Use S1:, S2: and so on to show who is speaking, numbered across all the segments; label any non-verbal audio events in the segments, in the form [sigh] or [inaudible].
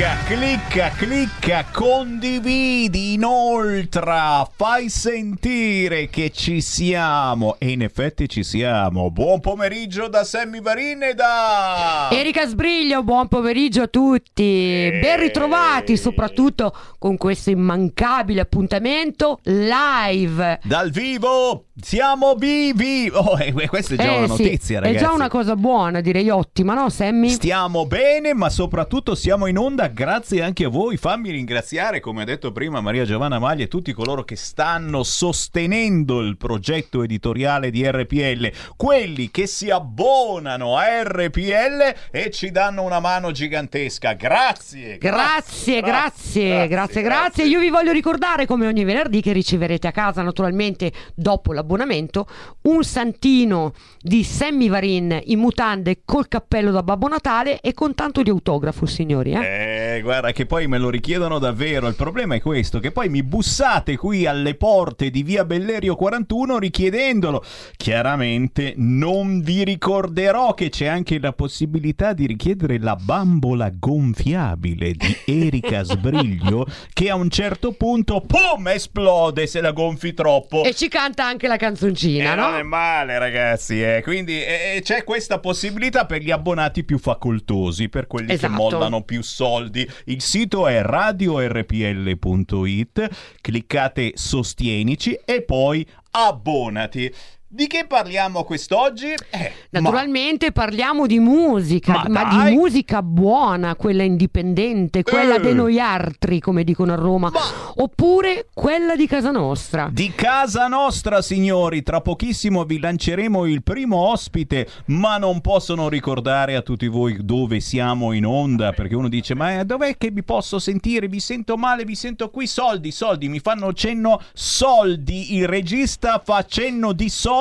S1: Clicca, clicca, clicca, condividi, inoltra, fai sentire che ci siamo. E in effetti ci siamo. Buon pomeriggio da Sammy Varin e da...
S2: Erika Sbriglio, buon pomeriggio a tutti. Ben ritrovati soprattutto con questo immancabile appuntamento live.
S1: Dal vivo, siamo vivi. Oh, e questa è già
S2: Eh
S1: una
S2: sì,
S1: notizia, ragazzi.
S2: È già una cosa buona, direi ottima, no Sammy?
S1: Stiamo bene, ma soprattutto siamo in onda grazie anche a voi. Fammi ringraziare, come ha detto prima Maria Giovanna Maglia, e tutti coloro che stanno sostenendo il progetto editoriale di RPL, quelli che si abbonano a RPL e ci danno una mano gigantesca. Grazie.
S2: Grazie, grazie, grazie, grazie. Io vi voglio ricordare, come ogni venerdì, che riceverete a casa, naturalmente dopo l'abbonamento, un santino di Sammy Varin in mutande col cappello da Babbo Natale e con tanto di autografo, signori. Eh?
S1: Eh, guarda che poi me lo richiedono davvero. Il problema è questo: che poi mi bussate qui alle porte di via Bellerio 41 richiedendolo. Chiaramente non vi ricorderò che c'è anche la possibilità di richiedere la bambola gonfiabile di Erika [laughs] Sbriglio, che a un certo punto, pum, esplode se la gonfi troppo.
S2: E ci canta anche la canzoncina,
S1: Eh,
S2: no?
S1: Non è male, ragazzi. eh. Quindi eh, c'è questa possibilità per gli abbonati più facoltosi, per quelli
S2: Esatto.
S1: che mollano più soldi. Il sito è radiorpl.it. Cliccate Sostienici e poi abbonati. Di che parliamo quest'oggi? Eh,
S2: Naturalmente parliamo di musica,
S1: Ma
S2: ma, di musica buona, quella indipendente, quella
S1: Eh.
S2: dei noi altri, come dicono a Roma,
S1: Ma-
S2: oppure quella di casa nostra.
S1: Di casa nostra, signori, tra pochissimo vi lanceremo il primo ospite, ma non posso non ricordare a tutti voi dove siamo in onda, perché uno dice, ma eh, dov'è che vi posso sentire? Vi sento male, vi sento qui, soldi, soldi, mi fanno cenno soldi, il regista fa cenno di soldi,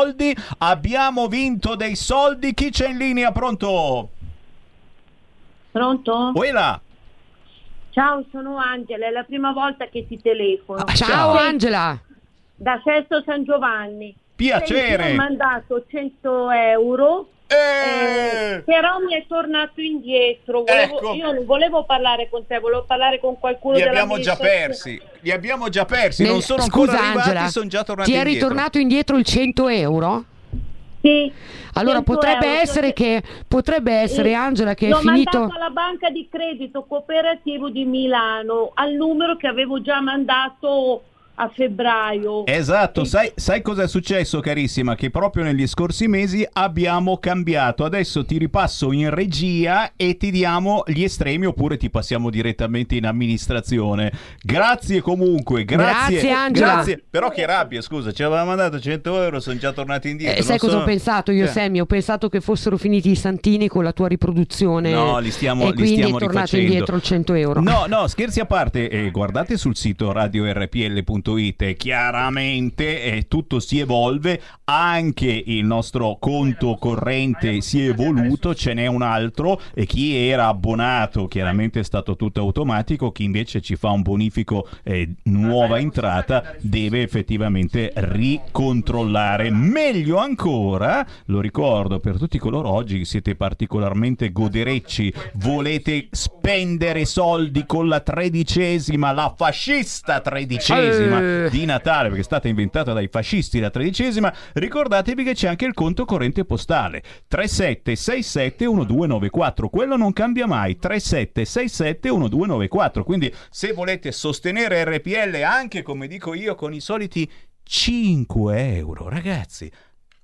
S1: abbiamo vinto dei soldi, chi c'è in linea, pronto?
S3: Pronto?
S1: Uela!
S3: Ciao, sono Angela, è la prima volta che ti telefono.
S1: Ah,
S2: Ciao,
S1: ciao.
S2: Angela!
S3: Da Sesto San Giovanni.
S1: Piacere.
S3: Senti, Ho mandato 100 euro,
S1: Eh!
S3: però mi è tornato indietro. Volevo-
S1: Ecco.
S3: Io non volevo parlare con te, volevo parlare con qualcuno
S1: Li abbiamo già persi, li abbiamo già persi,
S2: Nel-
S1: non sono
S2: Scusa,
S1: ancora arrivati,
S2: Angela,
S1: sono già tornati
S2: ti è
S1: indietro.
S2: ritornato indietro il 100 euro?
S3: Sì.
S2: Allora
S3: 100
S2: potrebbe
S3: euro,
S2: essere che potrebbe essere
S3: Eh,
S2: Angela che è
S3: L'ho
S2: finito
S3: mandato alla banca di credito cooperativo di Milano al numero che avevo già mandato a febbraio.
S1: Esatto, sai, sai cosa è successo carissima? Che proprio negli scorsi mesi abbiamo cambiato. Adesso ti ripasso in regia e ti diamo gli estremi oppure ti passiamo direttamente in amministrazione. Grazie comunque, grazie.
S2: Grazie, Angela.
S1: Grazie. Però che rabbia, scusa, ci aveva mandato 100 euro, sono già tornati indietro.
S2: Eh, sai
S1: non
S2: cosa
S1: so-
S2: ho pensato io,
S1: Cioè,
S2: Sammy? Ho pensato che fossero finiti i santini con la tua riproduzione.
S1: No, li stiamo-
S2: E
S1: li
S2: quindi
S1: stiamo
S2: è tornato
S1: rifacendo.
S2: indietro il 100 euro.
S1: No, no, scherzi a parte, eh, guardate sul sito radiorpl.it, eh, chiaramente eh, tutto si evolve, anche il nostro conto corrente si è evoluto, ce n'è un altro e chi era abbonato chiaramente è stato tutto automatico, chi invece ci fa un bonifico eh, nuova entrata deve effettivamente ricontrollare. Meglio ancora, lo ricordo per tutti coloro oggi siete particolarmente goderecci, volete spendere soldi con la tredicesima, la fascista tredicesima
S2: Eh.
S1: di Natale, perché è stata inventata dai fascisti la tredicesima, ricordatevi che c'è anche il conto corrente postale 37671294, quello non cambia mai, 37671294, quindi se volete sostenere RPL anche come dico io con i soliti 5 euro, ragazzi.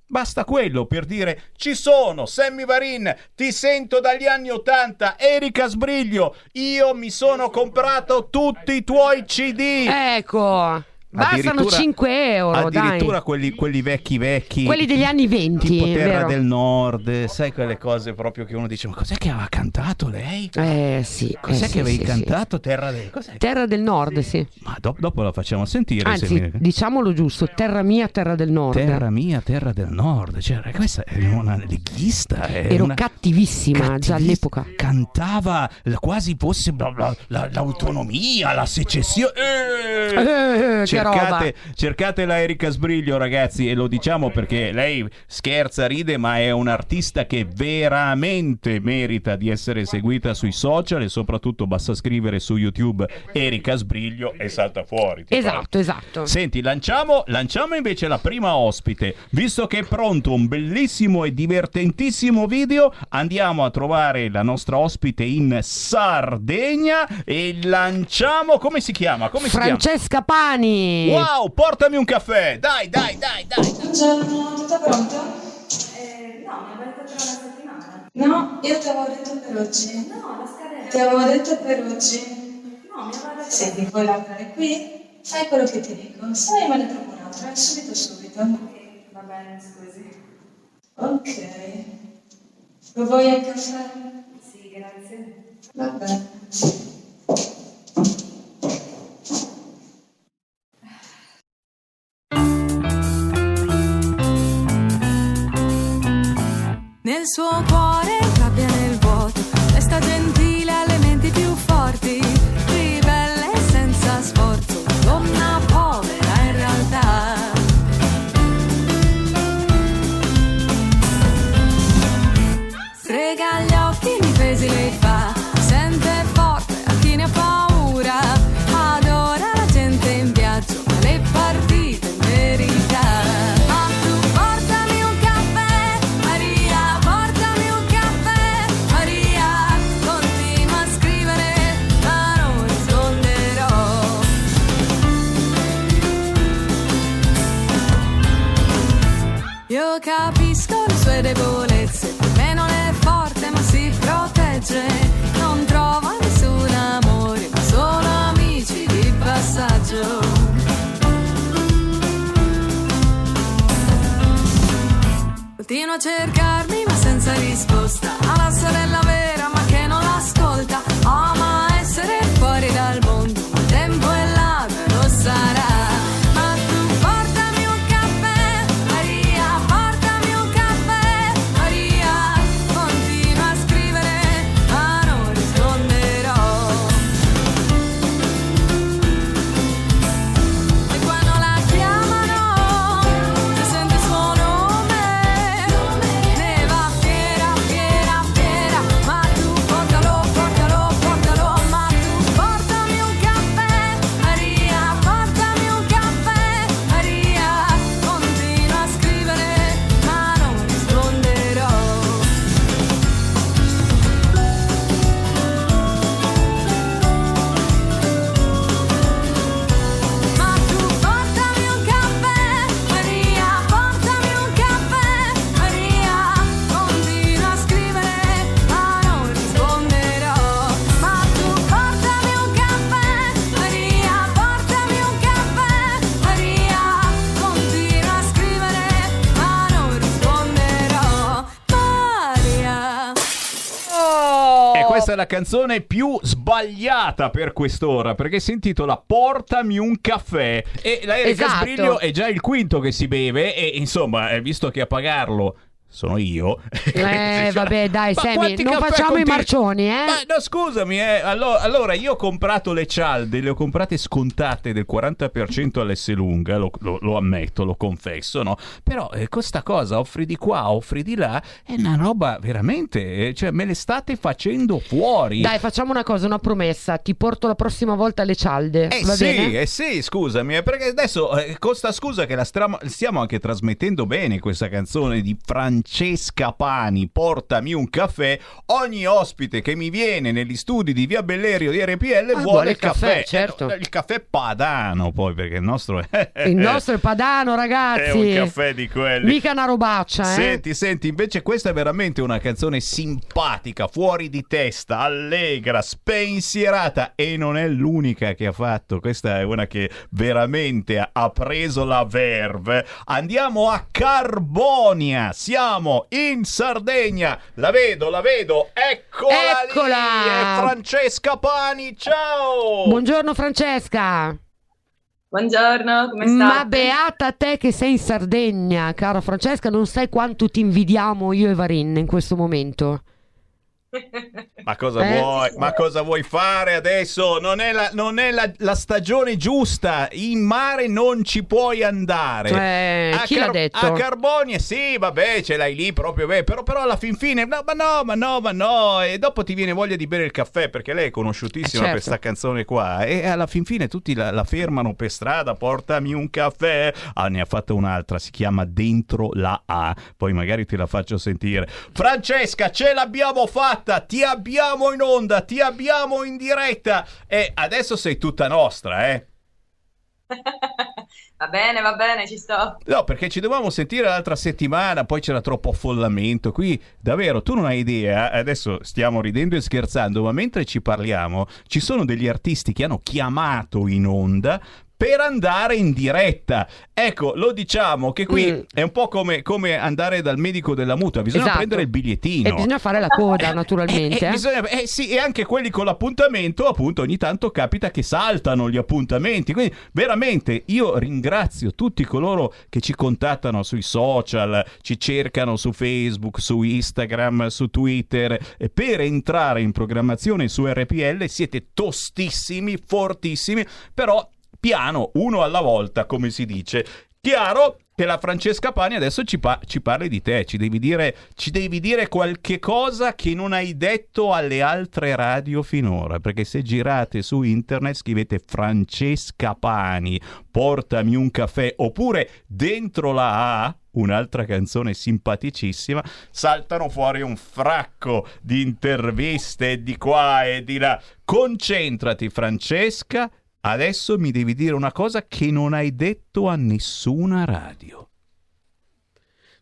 S1: Basta quello per dire ci sono, Sammy Varin, ti sento dagli anni 80, Erika Sbriglio, io mi sono comprato tutti i tuoi CD.
S2: Ecco. Bastano
S1: addirittura-
S2: 5 euro.
S1: Addirittura quelli, quelli vecchi vecchi.
S2: Quelli degli anni 20,
S1: Tipo Terra del Nord, sai quelle cose proprio che uno dice, ma cos'è che aveva cantato lei?
S2: Eh sì.
S1: Cos'è
S2: eh,
S1: che
S2: sì,
S1: avevi
S2: sì, sì.
S1: cantato? Terra del...
S2: Terra del Nord, sì.
S1: Ma do- dopo la facciamo sentire. se
S2: Anzi,
S1: mi-
S2: diciamolo giusto, terra mia, terra del Nord.
S1: Terra mia, terra del nord. Cioè, questa è una leghista. È
S2: Ero
S1: una...
S2: cattivissima già
S1: cattivissima.
S2: all'epoca.
S1: Cantava quasi fosse la- la- la- l'autonomia, la secessione. Eh!
S2: Eh, che
S1: Cercate, cercate la Erika Sbriglio, ragazzi, e lo diciamo perché lei scherza, ride, ma è un'artista che veramente merita di essere seguita sui social e soprattutto basta scrivere su YouTube Erika Sbriglio e salta fuori. Ti pare?
S2: Esatto, esatto.
S1: Senti, lanciamo, lanciamo invece la prima ospite. Visto che è pronto un bellissimo e divertentissimo video, andiamo a trovare la nostra ospite in Sardegna e lanciamo. Come si chiama? Come si
S2: Francesca Pani.
S1: Wow, portami un caffè! Dai, dai, dai, dai!
S4: Buongiorno, tutto pronto?
S5: Eh, no, mi avete detto una settimana.
S4: No, io ti avevo detto per oggi.
S5: No, la scadenza.
S4: Ti avevo detto per oggi.
S5: No, mi aveva detto.
S4: Senti, puoi lavorare qui? Fai quello che ti dico. Io me ne trovo un'altra, subito subito.
S5: Ok, va bene, scusi.
S4: Ok. Lo vuoi un caffè?
S5: Sì, grazie.
S4: Vabbè.
S6: Nel suo è la
S1: canzone più sbagliata per quest'ora perché si intitola Portami un caffè e la Erika
S2: Esatto.
S1: Sbriglio è già il quinto che si beve e insomma, eh, visto che a pagarlo sono io.
S2: Eh, [laughs] vabbè, dai,
S1: Ma
S2: Sammy, non facciamo i
S1: continui-
S2: marcioni, eh?
S1: Ma no, scusami, eh. Allo- allora, io ho comprato le cialde, le ho comprate scontate del 40% all'S lunga, lo, lo- lo ammetto, lo confesso, no? Però eh, questa cosa, offri di qua, offri di là, è una roba veramente, eh, cioè me le state facendo fuori.
S2: Dai, facciamo una cosa, una promessa. Ti porto la prossima volta le cialde.
S1: Eh
S2: va
S1: sì,
S2: bene?
S1: eh sì, scusami, eh, perché adesso eh, con sta scusa che la stra- stiamo anche trasmettendo bene questa canzone di Francesca Pani, portami un caffè. Ogni ospite che mi viene negli studi di Via Bellerio di RPL
S2: Ah,
S1: vuole il caffè.
S2: caffè, certo.
S1: Eh, Il caffè padano poi, perché il nostro è...
S2: Il nostro è padano, ragazzi.
S1: È un caffè di quelli.
S2: Mica una robaccia, eh.
S1: Senti, senti, invece questa è veramente una canzone simpatica, fuori di testa, allegra, spensierata e non è l'unica che ha fatto. Questa è una che veramente ha preso la verve. Andiamo a Carbonia, siamo in Sardegna. La vedo, la vedo, eccola,
S2: Eccola!
S1: lì, è Francesca Pani, ciao!
S2: Buongiorno Francesca.
S5: Buongiorno, come state?
S2: Ma beata te che sei in Sardegna, cara Francesca, non sai quanto ti invidiamo io e Varin in questo momento.
S1: Ma cosa
S2: Eh?
S1: vuoi? Ma cosa vuoi fare adesso? Non è, la, non è la- la stagione giusta. In mare non ci puoi andare.
S2: Eh,
S1: a
S2: chi l'ha detto?
S1: A Carbonia, sì, vabbè, ce l'hai lì proprio. beh, però, però alla fin fine, no, ma no, ma no, ma no. E dopo ti viene voglia di bere il caffè perché lei è conosciutissima
S2: Eh, certo.
S1: per questa canzone qua. E alla fin fine tutti la, la fermano per strada. Portami un caffè. Ah, ne ha fatta un'altra. Si chiama Dentro la A. Poi magari te la faccio sentire. Francesca, ce l'abbiamo fatta. Ti abbiamo in onda. Ti abbiamo in diretta. E adesso sei tutta nostra, eh. [laughs]
S5: Va bene, va bene, ci sto.
S1: No, perché ci dovevamo sentire l'altra settimana, poi c'era troppo affollamento. Qui, davvero, tu non hai idea. Adesso stiamo ridendo e scherzando, ma mentre ci parliamo, ci sono degli artisti che hanno chiamato in onda per andare in diretta. Ecco, lo diciamo che qui
S2: Mm.
S1: è un po' come, come andare dal medico della mutua, bisogna
S2: Esatto.
S1: prendere il bigliettino.
S2: E bisogna fare la coda,
S1: Eh,
S2: naturalmente.
S1: eh,
S2: eh.
S1: bisogna- eh, sì, e anche quelli con l'appuntamento, appunto, ogni tanto capita che saltano gli appuntamenti. Quindi, veramente, io ringrazio tutti coloro che ci contattano sui social, ci cercano su Facebook, su Instagram, su Twitter. E per entrare in programmazione su RPL siete tostissimi, fortissimi, però piano, uno alla volta, come si dice. Chiaro che la Francesca Pani adesso ci, pa- ci parli di te, ci devi, dire, ci devi dire qualche cosa che non hai detto alle altre radio finora, perché se girate su internet scrivete Francesca Pani, portami un caffè, oppure dentro la A, un'altra canzone simpaticissima, saltano fuori un fracco di interviste di qua e di là. Concentrati Francesca, adesso mi devi dire una cosa che non hai detto a nessuna radio.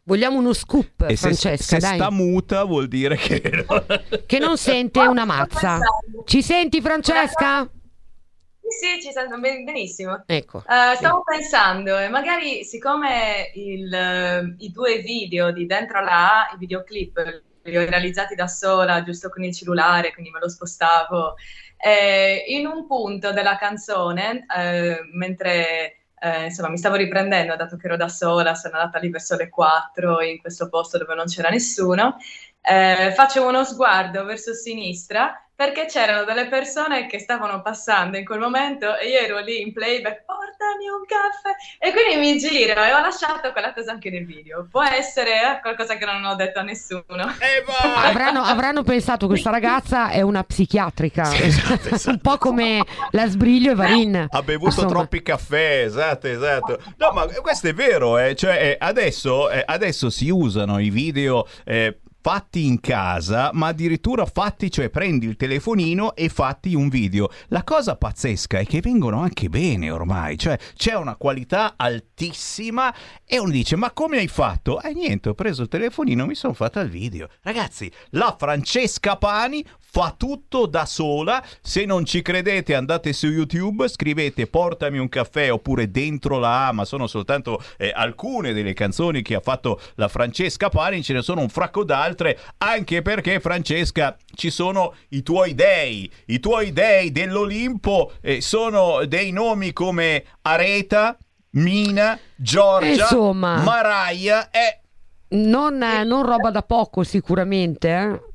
S2: Vogliamo uno scoop,
S1: E se,
S2: Francesca,
S1: se
S2: dai.
S1: sta muta vuol dire che... [laughs]
S2: Che non sente una mazza. Ci senti, Francesca?
S5: Sì, sì, ci sento ben- benissimo.
S2: Ecco.
S5: Eh, stavo pensando, eh, magari siccome il, eh, i due video di Dentro la A, i videoclip, li ho realizzati da sola, giusto con il cellulare, quindi me lo spostavo, eh, in un punto della canzone, eh, mentre eh, insomma mi stavo riprendendo, dato che ero da sola, sono andata lì verso le 4 in questo posto dove non c'era nessuno, eh, facevo uno sguardo verso sinistra perché c'erano delle persone che stavano passando in quel momento e io ero lì in playback, portami un caffè e quindi mi giro e ho lasciato quella cosa anche nel video. Può essere eh, qualcosa che non ho detto a nessuno.
S1: E [laughs] vai!
S2: Avranno, avranno pensato questa ragazza è una psichiatrica,
S1: Sì, esatto, [laughs] esatto.
S2: un po' come la Sbriglio e Varin.
S1: Ha bevuto
S2: Insomma.
S1: troppi caffè, esatto, esatto. No, ma questo è vero, eh. Cioè, eh, adesso, eh, adesso si usano i video eh, fatti in casa, ma addirittura fatti, cioè prendi il telefonino e fatti un video. La cosa pazzesca è che vengono anche bene ormai, cioè c'è una qualità altissima e uno dice "Ma come hai fatto?" E niente, ho preso il telefonino, mi sono fatta il video. Ragazzi, la Francesca Pani fa tutto da sola. Se non ci credete, andate su YouTube, scrivete Portami un caffè oppure Dentro la A, ma sono soltanto eh, alcune delle canzoni che ha fatto la Francesca Pani, ce ne sono un fracco d'altre, anche perché Francesca ci sono i tuoi dei, i tuoi dei dell'Olimpo eh, sono dei nomi come Areta, Mina, Giorgia,
S2: Insomma.
S1: Maraia e
S2: Non, eh, non roba da poco sicuramente, eh.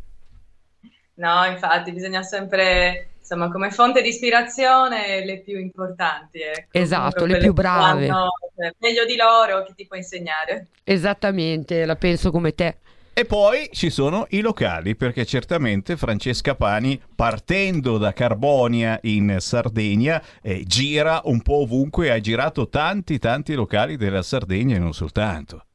S5: No, infatti bisogna sempre, insomma, come fonte di ispirazione le più importanti. ecco.
S2: Esatto,
S5: Comunque
S2: le più brave.
S5: sanno, cioè, meglio di loro chi ti può insegnare.
S2: Esattamente, la penso come te.
S1: E poi ci sono i locali, perché certamente Francesca Pani, partendo da Carbonia in Sardegna, eh, gira un po' ovunque, ha girato tanti tanti locali della Sardegna e non soltanto.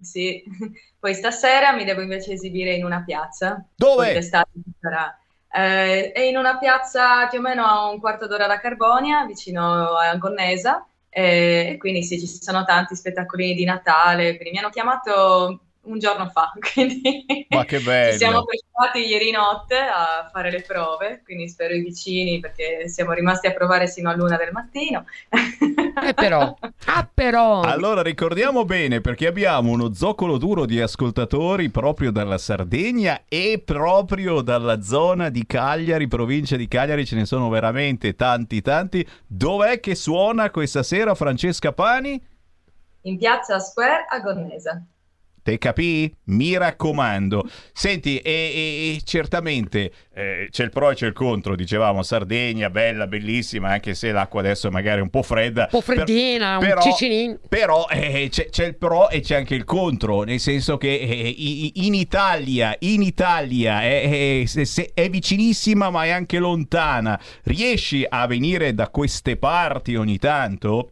S5: Sì. [laughs] Poi stasera mi devo invece esibire in una piazza.
S1: Dove?
S5: Sarà. Eh, è in una piazza più o meno a un quarto d'ora da Carbonia, vicino a Gonnesa, eh, e quindi sì, ci sono tanti spettacoli di Natale, quindi mi hanno chiamato un giorno fa, [laughs] quindi
S1: Ma che bello.
S5: ci siamo preparati ieri notte a fare le prove, quindi spero i vicini perché siamo rimasti a provare sino a luna del mattino.
S2: Eh però, [laughs] ah però.
S1: Allora ricordiamo bene perché abbiamo uno zoccolo duro di ascoltatori proprio dalla Sardegna e proprio dalla zona di Cagliari, provincia di Cagliari, ce ne sono veramente tanti tanti. Dov'è che suona questa sera Francesca Pani?
S5: In piazza Square a Gonnesa.
S1: Te capì? Mi raccomando. Senti, e, e- certamente eh, c'è il pro e c'è il contro, dicevamo, Sardegna, bella, bellissima, anche se l'acqua adesso è magari un po' fredda.
S2: Un po' freddina, un
S1: però,
S2: cicinin.
S1: Però eh, c'è, c'è il pro e c'è anche il contro, nel senso che eh, i- in Italia, in Italia è, è- se- è vicinissima ma è anche lontana. Riesci a venire da queste parti ogni tanto?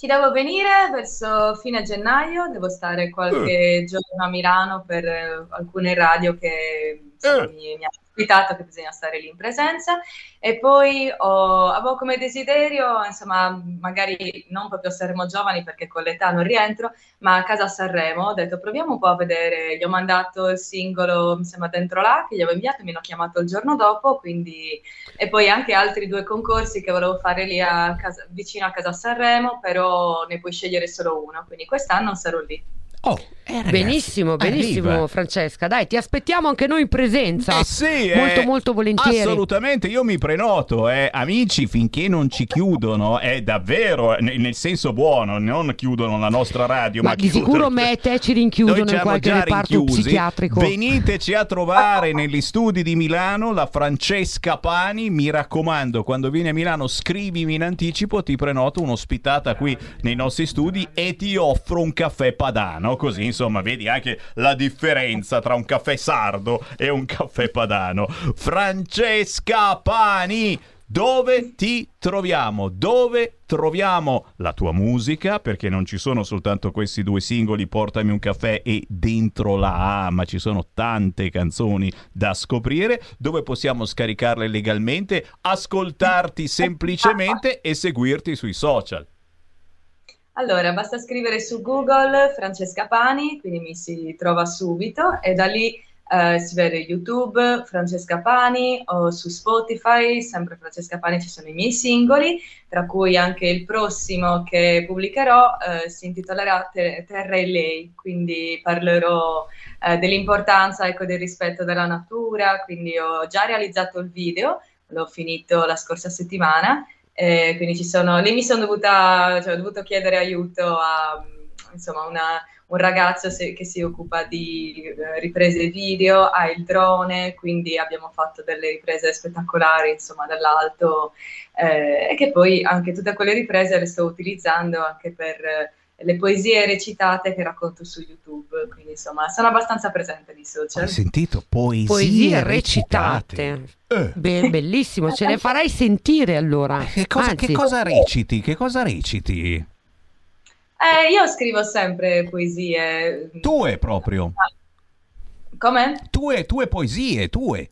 S5: Ci devo venire verso fine gennaio, devo stare qualche giorno a Milano per eh, alcune radio che insomma,
S1: Eh.
S5: mi, mi hanno ospitato, che bisogna stare lì in presenza. E poi ho- avevo come desiderio, insomma, magari non proprio a Sanremo Giovani perché con l'età non rientro, ma a casa a Sanremo ho detto proviamo un po' a vedere, gli ho mandato il singolo, mi sembra dentro là, che gli avevo inviato, mi hanno chiamato il giorno dopo, quindi... E poi anche altri due concorsi che volevo fare lì a casa- vicino a casa a Sanremo, però ne puoi scegliere solo uno, quindi quest'anno sarò lì.
S1: Oh, eh, ragazzi,
S2: benissimo, benissimo
S1: arriva.
S2: Francesca. Dai, ti aspettiamo anche noi in presenza.
S1: Eh sì,
S2: molto
S1: eh,
S2: molto volentieri.
S1: Assolutamente, io mi prenoto, eh. amici, finché non ci chiudono, è davvero, eh, nel senso buono, non chiudono la nostra radio, ma,
S2: Ma di
S1: chiudono-
S2: sicuro me e te ci rinchiudono
S1: Noi
S2: in qualche reparto
S1: rinchiusi.
S2: psichiatrico.
S1: Veniteci a trovare negli studi di Milano la Francesca Pani. Mi raccomando, quando vieni a Milano scrivimi in anticipo, ti prenoto un'ospitata qui nei nostri studi e ti offro un caffè padano. Così insomma vedi anche la differenza tra un caffè sardo e un caffè padano. Francesca Pani! Dove ti troviamo? Dove troviamo la tua musica? Perché non ci sono soltanto questi due singoli, Portami un caffè e Dentro la A, ma ci sono tante canzoni da scoprire. Dove possiamo scaricarle legalmente, ascoltarti semplicemente e seguirti sui social.
S5: Allora, basta scrivere su Google Francesca Pani, quindi mi si trova subito e da lì eh, si vede YouTube Francesca Pani o su Spotify, sempre Francesca Pani ci sono i miei singoli, tra cui anche il prossimo che pubblicherò eh, si intitolerà Te- Terra e lei, quindi parlerò eh, dell'importanza ecco, del rispetto della natura, quindi ho già realizzato il video, l'ho finito la scorsa settimana eh, quindi ci sono, lì mi sono dovuta, cioè, ho dovuto chiedere aiuto a insomma, una- un ragazzo se- che si occupa di eh, riprese video, ha il drone, quindi abbiamo fatto delle riprese spettacolari insomma dall'alto eh, e che poi anche tutte quelle riprese le sto utilizzando anche per le poesie recitate che racconto su YouTube, quindi insomma sono abbastanza presente nei social.
S1: Hai sentito? Poesie,
S2: Poesie
S1: recitate.
S2: recitate.
S1: Eh.
S2: Be- bellissimo, ce le farai sentire allora.
S1: Che cosa, che
S2: Anzi,
S1: cosa reciti? Che cosa reciti?
S5: Eh, io scrivo sempre poesie.
S1: Tue proprio.
S5: Come?
S1: Tue, tue poesie, tue.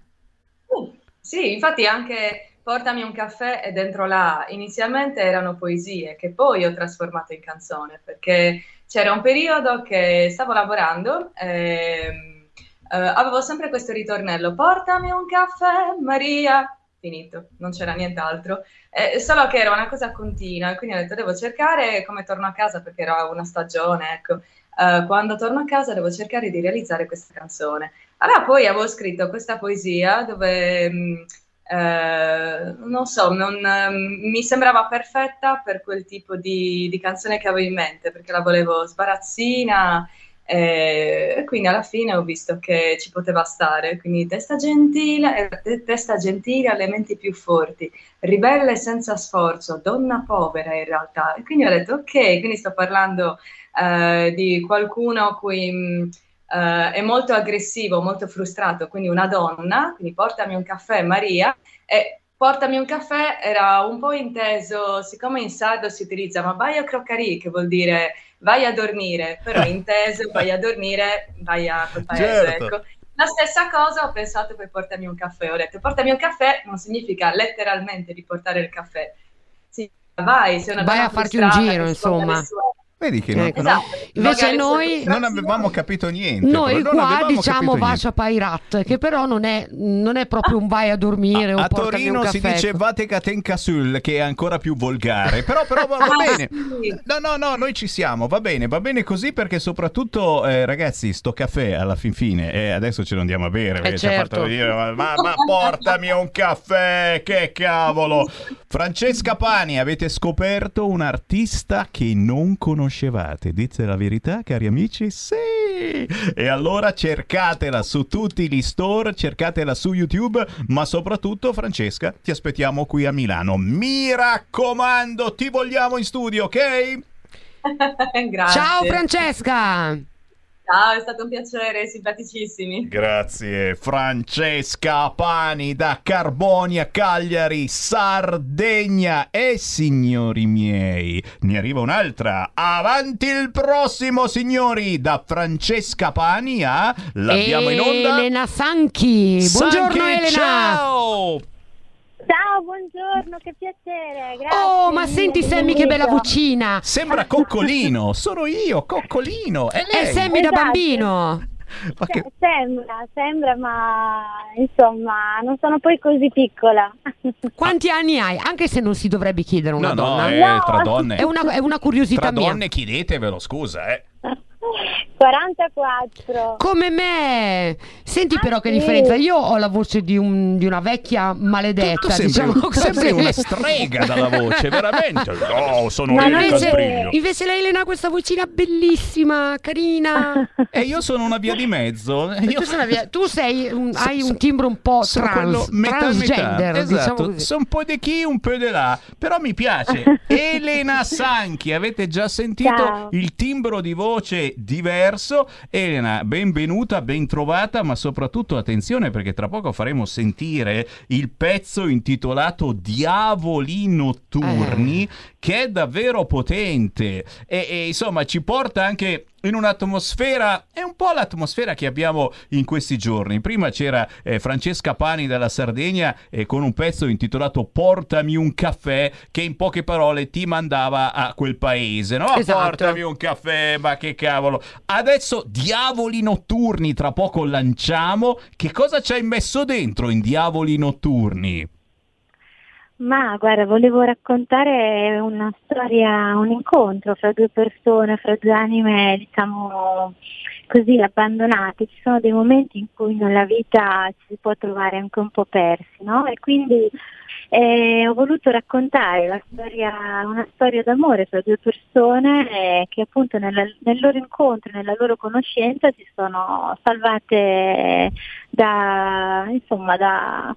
S5: Uh, sì, infatti anche Portami un caffè e dentro là inizialmente erano poesie che poi ho trasformato in canzone perché c'era un periodo che stavo lavorando ehm, eh, avevo sempre questo ritornello Portami un caffè Maria finito, non c'era nient'altro. Eh, solo che era una cosa continua e quindi ho detto devo cercare come torno a casa perché era una stagione ecco. Eh, quando torno a casa devo cercare di realizzare questa canzone. Allora poi avevo scritto questa poesia dove, mh, eh, non so, non, ehm, mi sembrava perfetta per quel tipo di, di canzone che avevo in mente, perché la volevo sbarazzina eh, e quindi alla fine ho visto che ci poteva stare. Quindi testa gentile, eh, te- testa gentile alle menti più forti, ribelle senza sforzo, donna povera in realtà. E quindi ho detto ok, quindi sto parlando eh, di qualcuno cui... mh, eh, è molto aggressivo, molto frustrato, quindi una donna, quindi portami un caffè Maria, e portami un caffè era un po' inteso, siccome in sardo si utilizza ma vai a croccari, che vuol dire vai a dormire, però [laughs] inteso vai a dormire, vai a quel paese,
S1: Certo.
S5: ecco. La stessa cosa ho pensato per portami un caffè, ho detto portami un caffè non significa letteralmente di portare il caffè, significa vai, sei una
S2: Vai a farti un giro, insomma.
S5: sue-
S1: Vedi che non,
S2: Ecco.
S1: non-
S5: Esatto.
S2: Invece noi-
S1: non avevamo capito niente.
S2: Noi qua diciamo. Vascia Pairat, che però non è, non è proprio un vai a dormire
S1: A
S2: un
S1: Torino si dice Vatica Tenka Sul, che è ancora più volgare. Però, però va, [laughs] va
S5: Ah,
S1: bene. No, no, no, noi ci siamo. Va bene, va bene così perché soprattutto, eh, ragazzi, sto caffè alla fin fine, e adesso ce lo andiamo a bere. Perché ci ha
S2: certo.
S1: fatto dire, ma, ma- ma portami un caffè, che cavolo. [laughs] Francesca Pani, avete scoperto un artista che non conoscevate. Dite la verità, cari amici? Sì! E allora cercatela su tutti gli store, cercatela su YouTube, ma soprattutto, Francesca, ti aspettiamo qui a Milano. Mi raccomando, ti vogliamo in studio, ok? [laughs]
S5: Grazie.
S2: Ciao Francesca!
S5: Ciao, è stato un piacere, simpaticissimi.
S1: Grazie Francesca Pani da Carbonia, Cagliari, Sardegna e signori miei, ne arriva un'altra. Avanti il prossimo signori da Francesca Pani a l'abbiamo in onda.
S2: Elena Sanchi! Buongiorno
S1: Sanchi,
S2: Elena!
S1: Ciao!
S7: Ciao, buongiorno, che piacere. Grazie.
S2: Oh, ma senti Sammy che bella vocina!
S1: Sembra Coccolino, sono io, Coccolino. È
S2: È
S1: lei.
S2: Sammy da
S7: Esatto.
S2: bambino!
S1: Ma che-
S7: Cioè, Sembra, sembra, ma insomma, non sono poi così piccola.
S2: Quanti anni hai? Anche se non si dovrebbe chiedere una
S1: No, no,
S2: donna.
S1: eh,
S7: No.
S1: tra donne.
S2: È una, è una curiosità
S1: Tra
S2: mia.
S1: donne chiedetevelo, scusa, eh.
S7: 44.
S2: Come me! Senti
S7: Ah,
S2: però che
S7: sì.
S2: differenza, io ho la voce di, un- di una vecchia maledetta,
S1: Tu sembri,
S2: diciamo così.
S1: sembri una strega dalla voce, [laughs] veramente. No, sono
S7: Ma
S1: io
S2: Invece, invece la Elena ha questa vocina bellissima, carina. [laughs]
S1: E io sono una via di mezzo. Io
S2: tu, sei una via- tu sei un- [laughs]
S1: So-
S2: hai
S1: so-
S2: un timbro un po' trans,
S1: metà
S2: transgender,
S1: metà.
S2: diciamo
S1: Esatto,
S2: così.
S1: sono un po' di chi, un po' di là. Però mi piace. Elena Sanchi, avete già sentito
S7: Ciao.
S1: il timbro di voce diverso. Elena, benvenuta, ben trovata, ma soprattutto attenzione perché tra poco faremo sentire il pezzo intitolato Diavoli notturni,
S2: Eh.
S1: che è davvero potente e, e, insomma ci porta anche in un'atmosfera, è un po' l'atmosfera che abbiamo in questi giorni. Prima c'era eh, Francesca Pani dalla Sardegna eh, con un pezzo intitolato Portami un caffè che in poche parole ti mandava a quel paese, no?
S2: Esatto.
S1: Portami un caffè, ma che cavolo. Adesso Diavoli Notturni, tra poco lanciamo. Che cosa ci hai messo dentro in Diavoli Notturni?
S7: Ma guarda, volevo raccontare una storia, un incontro fra due persone, fra due anime, diciamo così, abbandonate. Ci sono dei momenti in cui nella vita ci si può trovare anche un po' persi, no? E quindi eh, ho voluto raccontare storia, una storia d'amore fra due persone eh, che appunto nella- nel loro incontro, nella loro conoscenza si sono salvate da, insomma, da,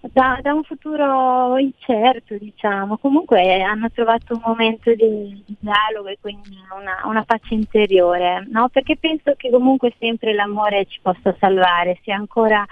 S7: da, da un futuro incerto, diciamo. Comunque hanno trovato un momento di, di dialogo e quindi una, una pace interiore, no? Perché penso che comunque sempre l'amore ci possa salvare, sia ancora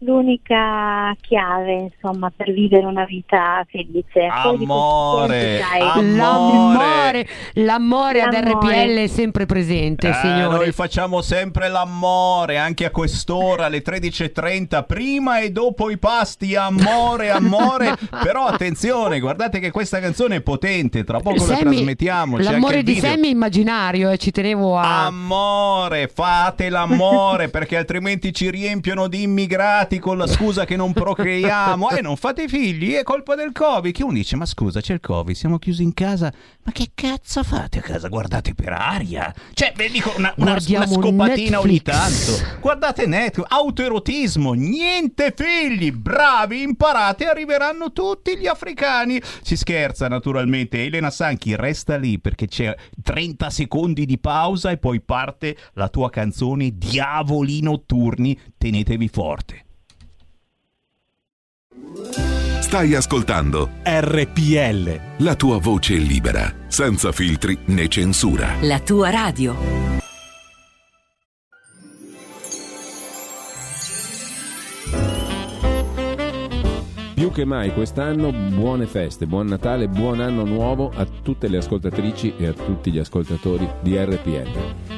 S7: l'unica chiave, insomma, per vivere una vita felice.
S1: Amore, amore.
S2: L'amore, l'amore ad
S7: L'amore.
S2: RPL è sempre presente,
S1: Eh,
S2: signori.
S1: noi facciamo sempre l'amore anche a quest'ora alle 13.30 prima e dopo i pasti amore [laughs] amore però attenzione guardate che questa canzone è potente tra poco la
S2: Sammy,
S1: trasmettiamo c'è anche
S2: l'amore di
S1: video.
S2: Sammy è immaginario e ci tenevo a...
S1: Amore, fate l'amore perché altrimenti ci riempiono di immigrati con la scusa che non procreiamo e non fate figli, è colpa del Covid. Che uno dice: Ma scusa, c'è il Covid, siamo chiusi in casa. Ma che cazzo fate a casa? Guardate per aria. Cioè, ve dico una, una, una scopatina ogni
S2: Netflix.
S1: tanto. Guardate Netflix, autoerotismo, niente figli, bravi, imparate, arriveranno tutti gli africani. Si scherza naturalmente. Elena Sanchi resta lì perché c'è 30 secondi di pausa e poi parte la tua canzone Diavoli notturni. Tenetevi forte.
S8: Stai ascoltando
S9: RPL.
S8: la tua voce libera, senza filtri né censura.
S10: La tua radio. Più che mai quest'anno buone feste, buon Natale, buon anno nuovo a tutte le ascoltatrici e a tutti gli ascoltatori di RPL.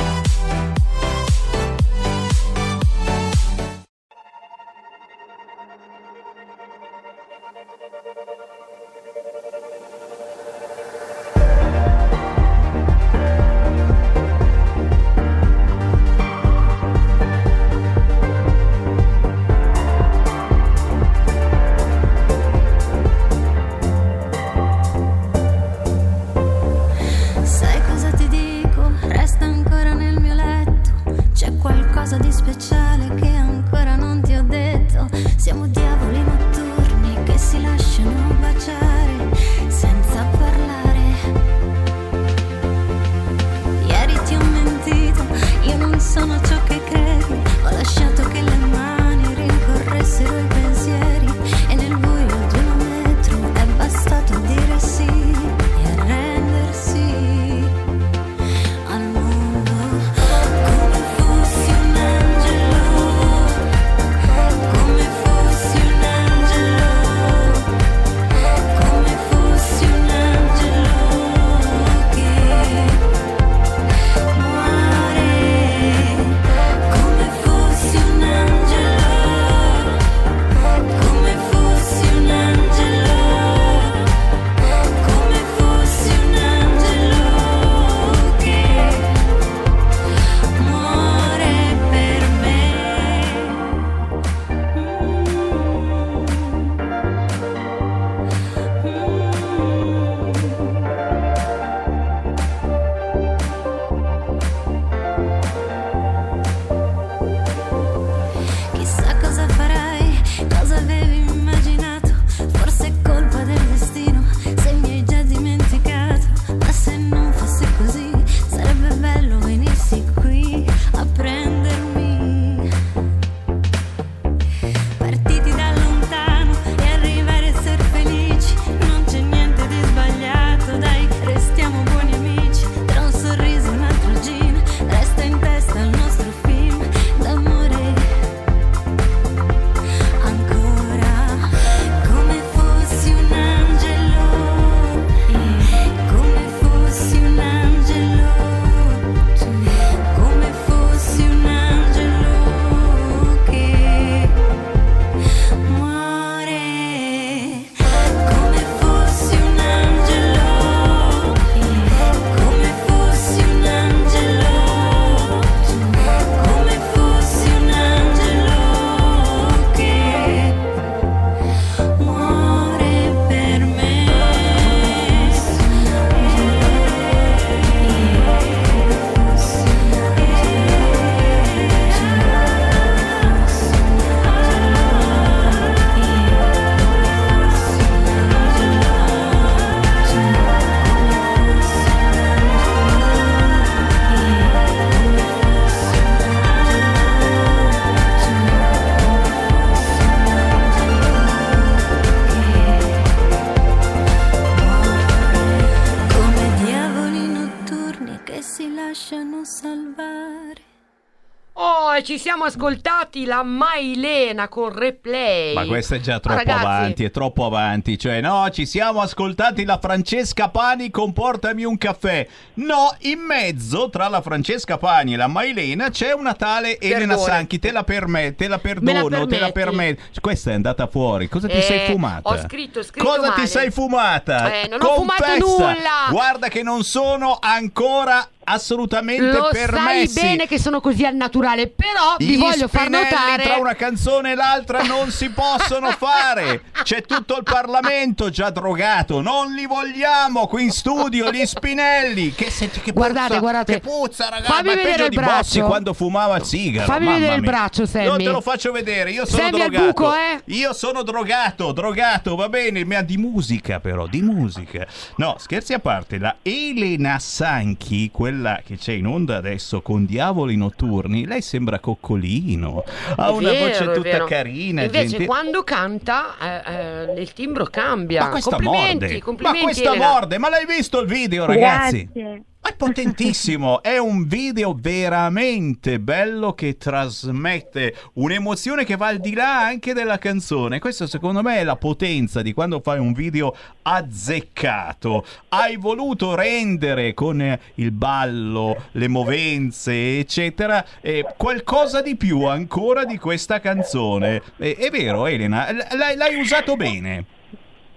S2: Ascoltati la Mailena con replay.
S1: Ma questo è già troppo
S2: Ragazzi,
S1: avanti, è troppo avanti. Cioè, no, ci siamo ascoltati la Francesca Pani con Portami un caffè. No, in mezzo tra la Francesca Pani e la Mailena c'è una tale Elena
S2: Perdone.
S1: Sanchi. Te la permetto, te la perdono,
S2: la
S1: te la permetto. Questa è andata fuori. Cosa ti
S2: Eh,
S1: sei fumata?
S2: ho scritto, ho scritto
S1: Cosa ti
S2: male.
S1: sei fumata?
S2: Eh, non ho fumato
S1: Confessa.
S2: nulla.
S1: Guarda che non sono ancora assolutamente
S2: Lo
S1: permessi.
S2: sai bene che sono così al naturale, però vi
S1: Gli
S2: voglio far notare
S1: tra una canzone e l'altra non si possono [laughs] fare. C'è tutto il Parlamento già drogato. Non li vogliamo qui in studio. Gli spinelli. Che, senti, che
S2: Guardate,
S1: puzza,
S2: guardate.
S1: Che puzza, ragazzi.
S2: Fammi vedere il
S1: di
S2: braccio.
S1: Bossi quando fumava il sigaro.
S2: Fammi
S1: mamma
S2: vedere il
S1: mia.
S2: braccio, Sammy.
S1: Io te lo faccio vedere. Io sono
S2: Sammy
S1: drogato.
S2: buco, eh?
S1: Io sono drogato, drogato, va bene, ma di musica però, di musica. No, scherzi a parte, la Elena Sanchi, quella quella che c'è in onda adesso con Diavoli Notturni, lei sembra coccolino. Ha
S2: È
S1: una
S2: vero,
S1: voce tutta
S2: vero.
S1: carina.
S2: Invece
S1: gentile.
S2: quando canta eh, eh, il timbro cambia.
S1: Ma questa
S2: complimenti,
S1: morde.
S2: complimenti.
S1: Ma questa
S2: Elena.
S1: morde, ma l'hai visto il video, ragazzi?
S7: Grazie.
S1: Ma è potentissimo, [laughs] è un video veramente bello che trasmette un'emozione che va al di là anche della canzone. Questa secondo me è la potenza di quando fai un video azzeccato. Hai voluto rendere con il ballo, le movenze, eccetera, eh, qualcosa di più ancora di questa canzone. Eh, è vero, Elena, l- l'hai, l'hai usato bene.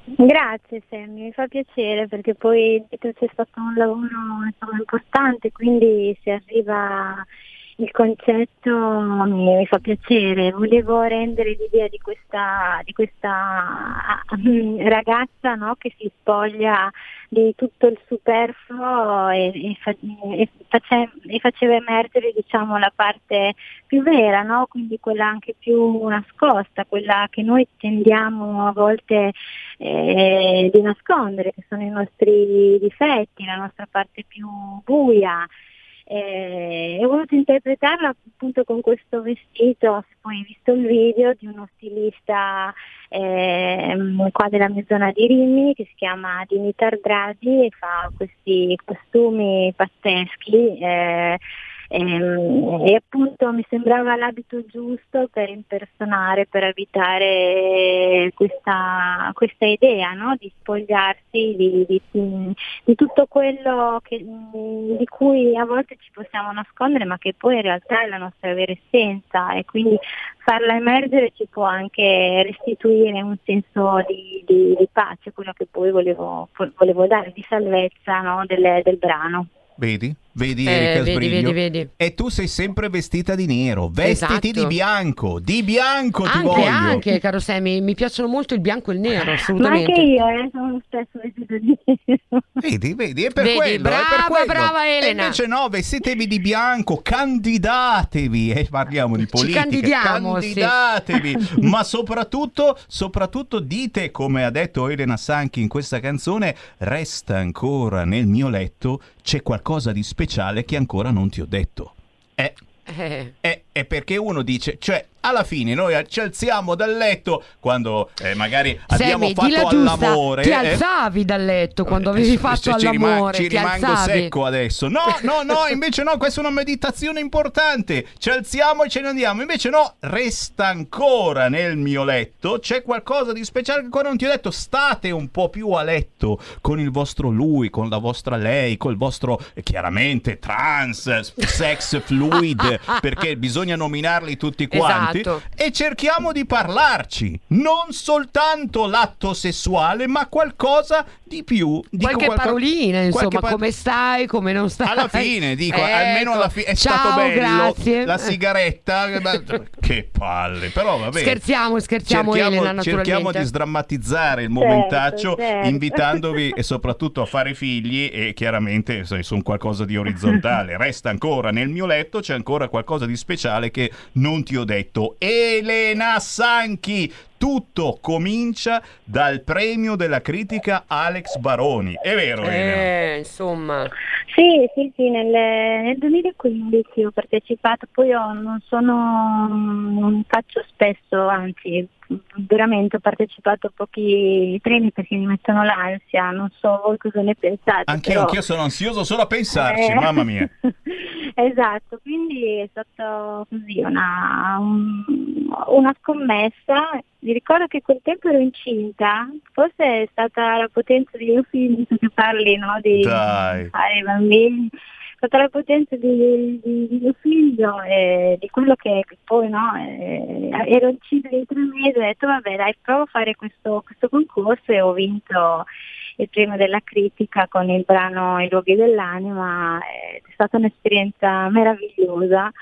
S7: Grazie Sammy, mi fa piacere perché poi c'è stato un lavoro insomma, importante, quindi se arriva il concetto mi, mi fa piacere. Volevo rendere l'idea di questa, di questa [laughs] ragazza no, che si spoglia di tutto il superfluo e, e fa- e face- e faceva emergere diciamo, la parte più vera, no? quindi quella anche più nascosta, quella che noi tendiamo a volte eh, di nascondere, che sono i nostri difetti, la nostra parte più buia. Eh, e ho voluto interpretarla appunto con questo vestito, poi hai visto il video di uno stilista ehm, qua della mia zona di Rimini che si chiama Dimitar Draghi e fa questi costumi pazzeschi eh, e appunto mi sembrava l'abito giusto per impersonare, per abitare questa, questa idea no? di spogliarsi di, di- di tutto quello che- di cui a volte ci possiamo nascondere ma che poi in realtà è la nostra vera essenza e quindi farla emergere ci può anche restituire un senso di- di pace, quello che poi volevo, volevo dare, di salvezza no? del, del brano.
S1: Vedi? Vedi
S2: Eh,
S1: Erika
S2: vedi,
S1: Sbriglio?
S2: vedi, vedi.
S1: E tu sei sempre vestita di nero. Vestiti
S2: Esatto.
S1: di bianco. Di bianco ti
S2: Anche,
S1: voglio.
S2: anche, caro Sammy, mi piacciono molto il bianco e il nero,
S7: Ma
S2: assolutamente.
S7: anche io eh, sono lo stesso vestito di nero.
S1: Vedi, vedi, è per
S2: Vedi,
S1: quello. è per
S2: brava,
S1: quello.
S2: brava
S1: E
S2: Elena.
S1: invece no, vestitevi di bianco, candidatevi. Eh, parliamo di politica.
S2: candidiamo, sì.
S1: Candidatevi. [laughs] Ma soprattutto, soprattutto dite, come ha detto Elena Sanchi in questa canzone, resta ancora nel mio letto, c'è qualcosa di speciale che ancora non ti ho detto. Eh,
S2: Eh,
S1: è, è perché uno dice, cioè, alla fine noi ci alziamo dal letto quando eh, magari abbiamo
S2: Sammy,
S1: fatto all'amore.
S2: ti
S1: eh,
S2: alzavi dal letto quando avevi
S1: eh,
S2: fatto
S1: ci rima-
S2: all'amore,
S1: ci
S2: ti
S1: rimango
S2: alzavi.
S1: secco adesso. No, no, no, invece no, questa è una meditazione importante. Ci alziamo e ce ne andiamo. Invece no, resta ancora nel mio letto. C'è qualcosa di speciale che ancora non ti ho detto. State un po' più a letto con il vostro lui, con la vostra lei, col vostro eh, chiaramente trans, sex fluid, [laughs] perché bisogna nominarli tutti quanti.
S2: Esatto.
S1: E cerchiamo di parlarci. Non soltanto l'atto sessuale, ma qualcosa di più. Dico
S2: Qualche
S1: qualco-
S2: parolina, insomma,
S1: qualche par-
S2: come stai, come non stai.
S1: alla fine dico, [laughs]
S2: Ecco.
S1: almeno alla fine è
S2: Ciao,
S1: stato bello.
S2: grazie.
S1: La sigaretta, ma- [laughs] che palle, però vabbè.
S2: Scherziamo, scherziamo
S1: Cerchiamo,
S2: Elena,
S1: cerchiamo di sdrammatizzare il momentaccio
S7: certo.
S1: invitandovi e soprattutto a fare figli e chiaramente sono qualcosa di orizzontale. [laughs] Resta ancora nel mio letto, c'è ancora qualcosa di speciale che non ti ho detto. Elena Sanchi, tutto comincia dal premio della critica Alex Baroni. È vero, Elena?
S2: Eh, insomma.
S7: Sì, sì, sì, nel, nel 2015 ho partecipato, poi io non sono, non faccio spesso, anzi veramente ho partecipato a pochi premi perché mi mettono l'ansia, non so voi cosa ne pensate.
S1: Anch'io,
S7: però-
S1: anch'io sono ansioso solo a pensarci,
S7: Eh.
S1: mamma mia. [laughs]
S7: esatto, quindi è stato così una, un- una scommessa. Mi ricordo che quel tempo ero incinta, forse è stata la potenza di mio figlio, visto che parli no, di
S1: Dai.
S7: fare i bambini, è stata la potenza di, di- di mio figlio e di quello che poi no, eh, ero incinta di tre mesi, ho detto vabbè dai provo a fare questo, questo concorso e ho vinto il premio della critica con il brano I luoghi dell'anima, è stata un'esperienza meravigliosa,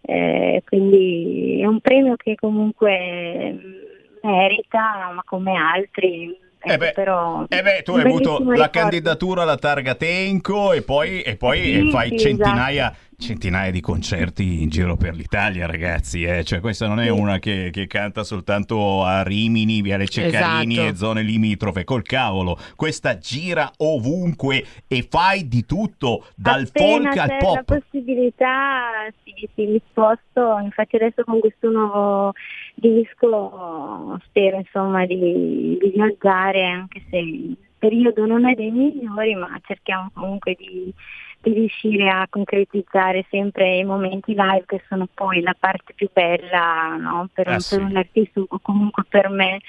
S7: eh, quindi è un premio che comunque merita, ma come altri.
S1: Eh
S7: ecco,
S1: beh,
S7: però,
S1: Eh beh, tu hai avuto
S7: bellissimo
S1: la
S7: ricordo.
S1: candidatura alla targa Tenco e poi, e poi
S7: Sì,
S1: fai
S7: sì,
S1: centinaia, centinaia di concerti in giro per l'Italia, ragazzi. eh. Cioè, questa non è una che, che canta soltanto a Rimini, Viale Ceccarini
S2: Esatto.
S1: e zone limitrofe. Col cavolo, questa gira ovunque e fai di tutto, dal
S7: Appena
S1: folk al
S7: c'è
S1: pop.
S7: la possibilità, sì, sì, mi sposto. Infatti adesso con questo nuovo disco spero insomma di, di viaggiare, anche se il periodo non è dei migliori, ma cerchiamo comunque di, di riuscire a concretizzare sempre i momenti live che sono poi la parte più bella no? per,
S1: Ah,
S7: un,
S1: sì.
S7: per un artista o comunque per me.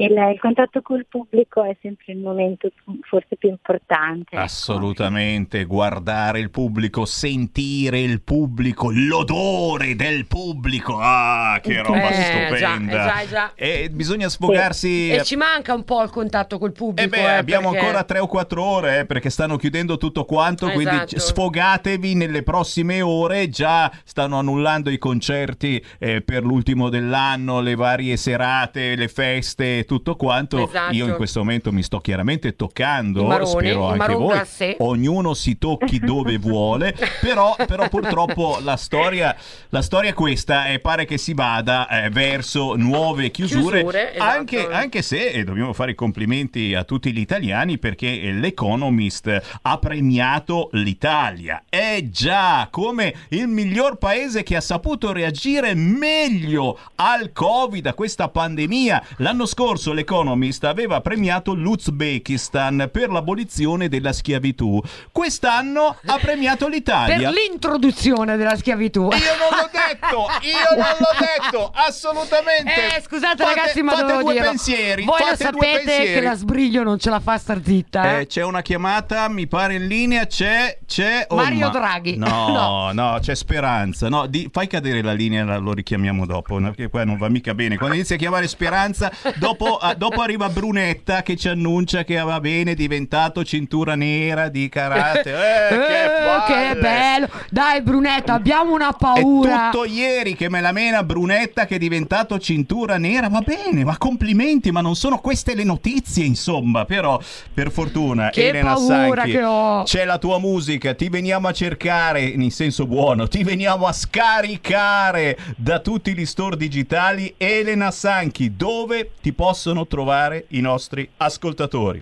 S7: Il, il contatto col pubblico è sempre il momento forse più importante. ecco.
S1: Assolutamente, guardare il pubblico, sentire il pubblico, l'odore del pubblico. Ah, che roba
S2: Eh, già,
S1: stupenda.
S2: eh, già, già.
S1: E bisogna sfogarsi.
S2: E ci manca un po' il contatto col pubblico.
S1: Eh beh,
S2: eh,
S1: abbiamo
S2: perché-
S1: ancora 3 o 4 ore eh, perché stanno chiudendo tutto quanto, quindi
S2: Esatto.
S1: sfogatevi nelle prossime ore, già stanno annullando i concerti eh, per l'ultimo dell'anno, le varie serate, le feste, tutto quanto.
S2: Esatto.
S1: Io in questo momento mi sto chiaramente toccando,
S2: I maroni,
S1: spero anche voi. Ognuno si tocchi [laughs] dove vuole, però, però purtroppo la storia, la storia è questa e pare che si vada eh, verso nuove chiusure,
S2: Chiusure, esatto.
S1: anche, anche se e dobbiamo fare i complimenti a tutti gli italiani perché l'Economist ha premiato l'Italia. Eh già, come il miglior paese che ha saputo reagire meglio al Covid, a questa pandemia. L'anno scorso l'Economist aveva premiato l'Uzbekistan per l'abolizione della schiavitù. Quest'anno ha premiato
S2: Per
S1: l'Italia.
S2: l'introduzione della schiavitù.
S1: Io non l'ho detto, io non l'ho detto, assolutamente.
S2: Eh, scusate
S1: Fate-
S2: ragazzi, ma
S1: fate due
S2: dirlo.
S1: pensieri,
S2: Voi lo sapete che la sbriglio non ce la fa star zitta. eh?
S1: Eh, c'è una chiamata, mi pare in linea, c'è... c'è oh,
S2: Mario
S1: ma-
S2: Draghi. [laughs]
S1: No, no, c'è Speranza. No, di- fai cadere la linea, lo richiamiamo dopo, no, perché qua non va mica bene. Quando inizia a chiamare Speranza, dopo, ah, dopo arriva Brunetta che ci annuncia che va bene, è diventato cintura nera di karate. [laughs] Eh, che,
S2: Eh, che bello! Dai, Brunetta, abbiamo una
S1: È
S2: paura.
S1: tutto ieri che me la mena Brunetta che è diventato cintura nera. Va bene, ma complimenti, ma non sono queste le notizie, insomma. Però, per fortuna,
S2: Che
S1: Elena
S2: paura
S1: Sanchi, c'è la tua musica, ti veniamo a cercare, in senso buono, ti veniamo a scaricare da tutti gli store digitali. Elena Sanchi, dove ti possono trovare i nostri ascoltatori?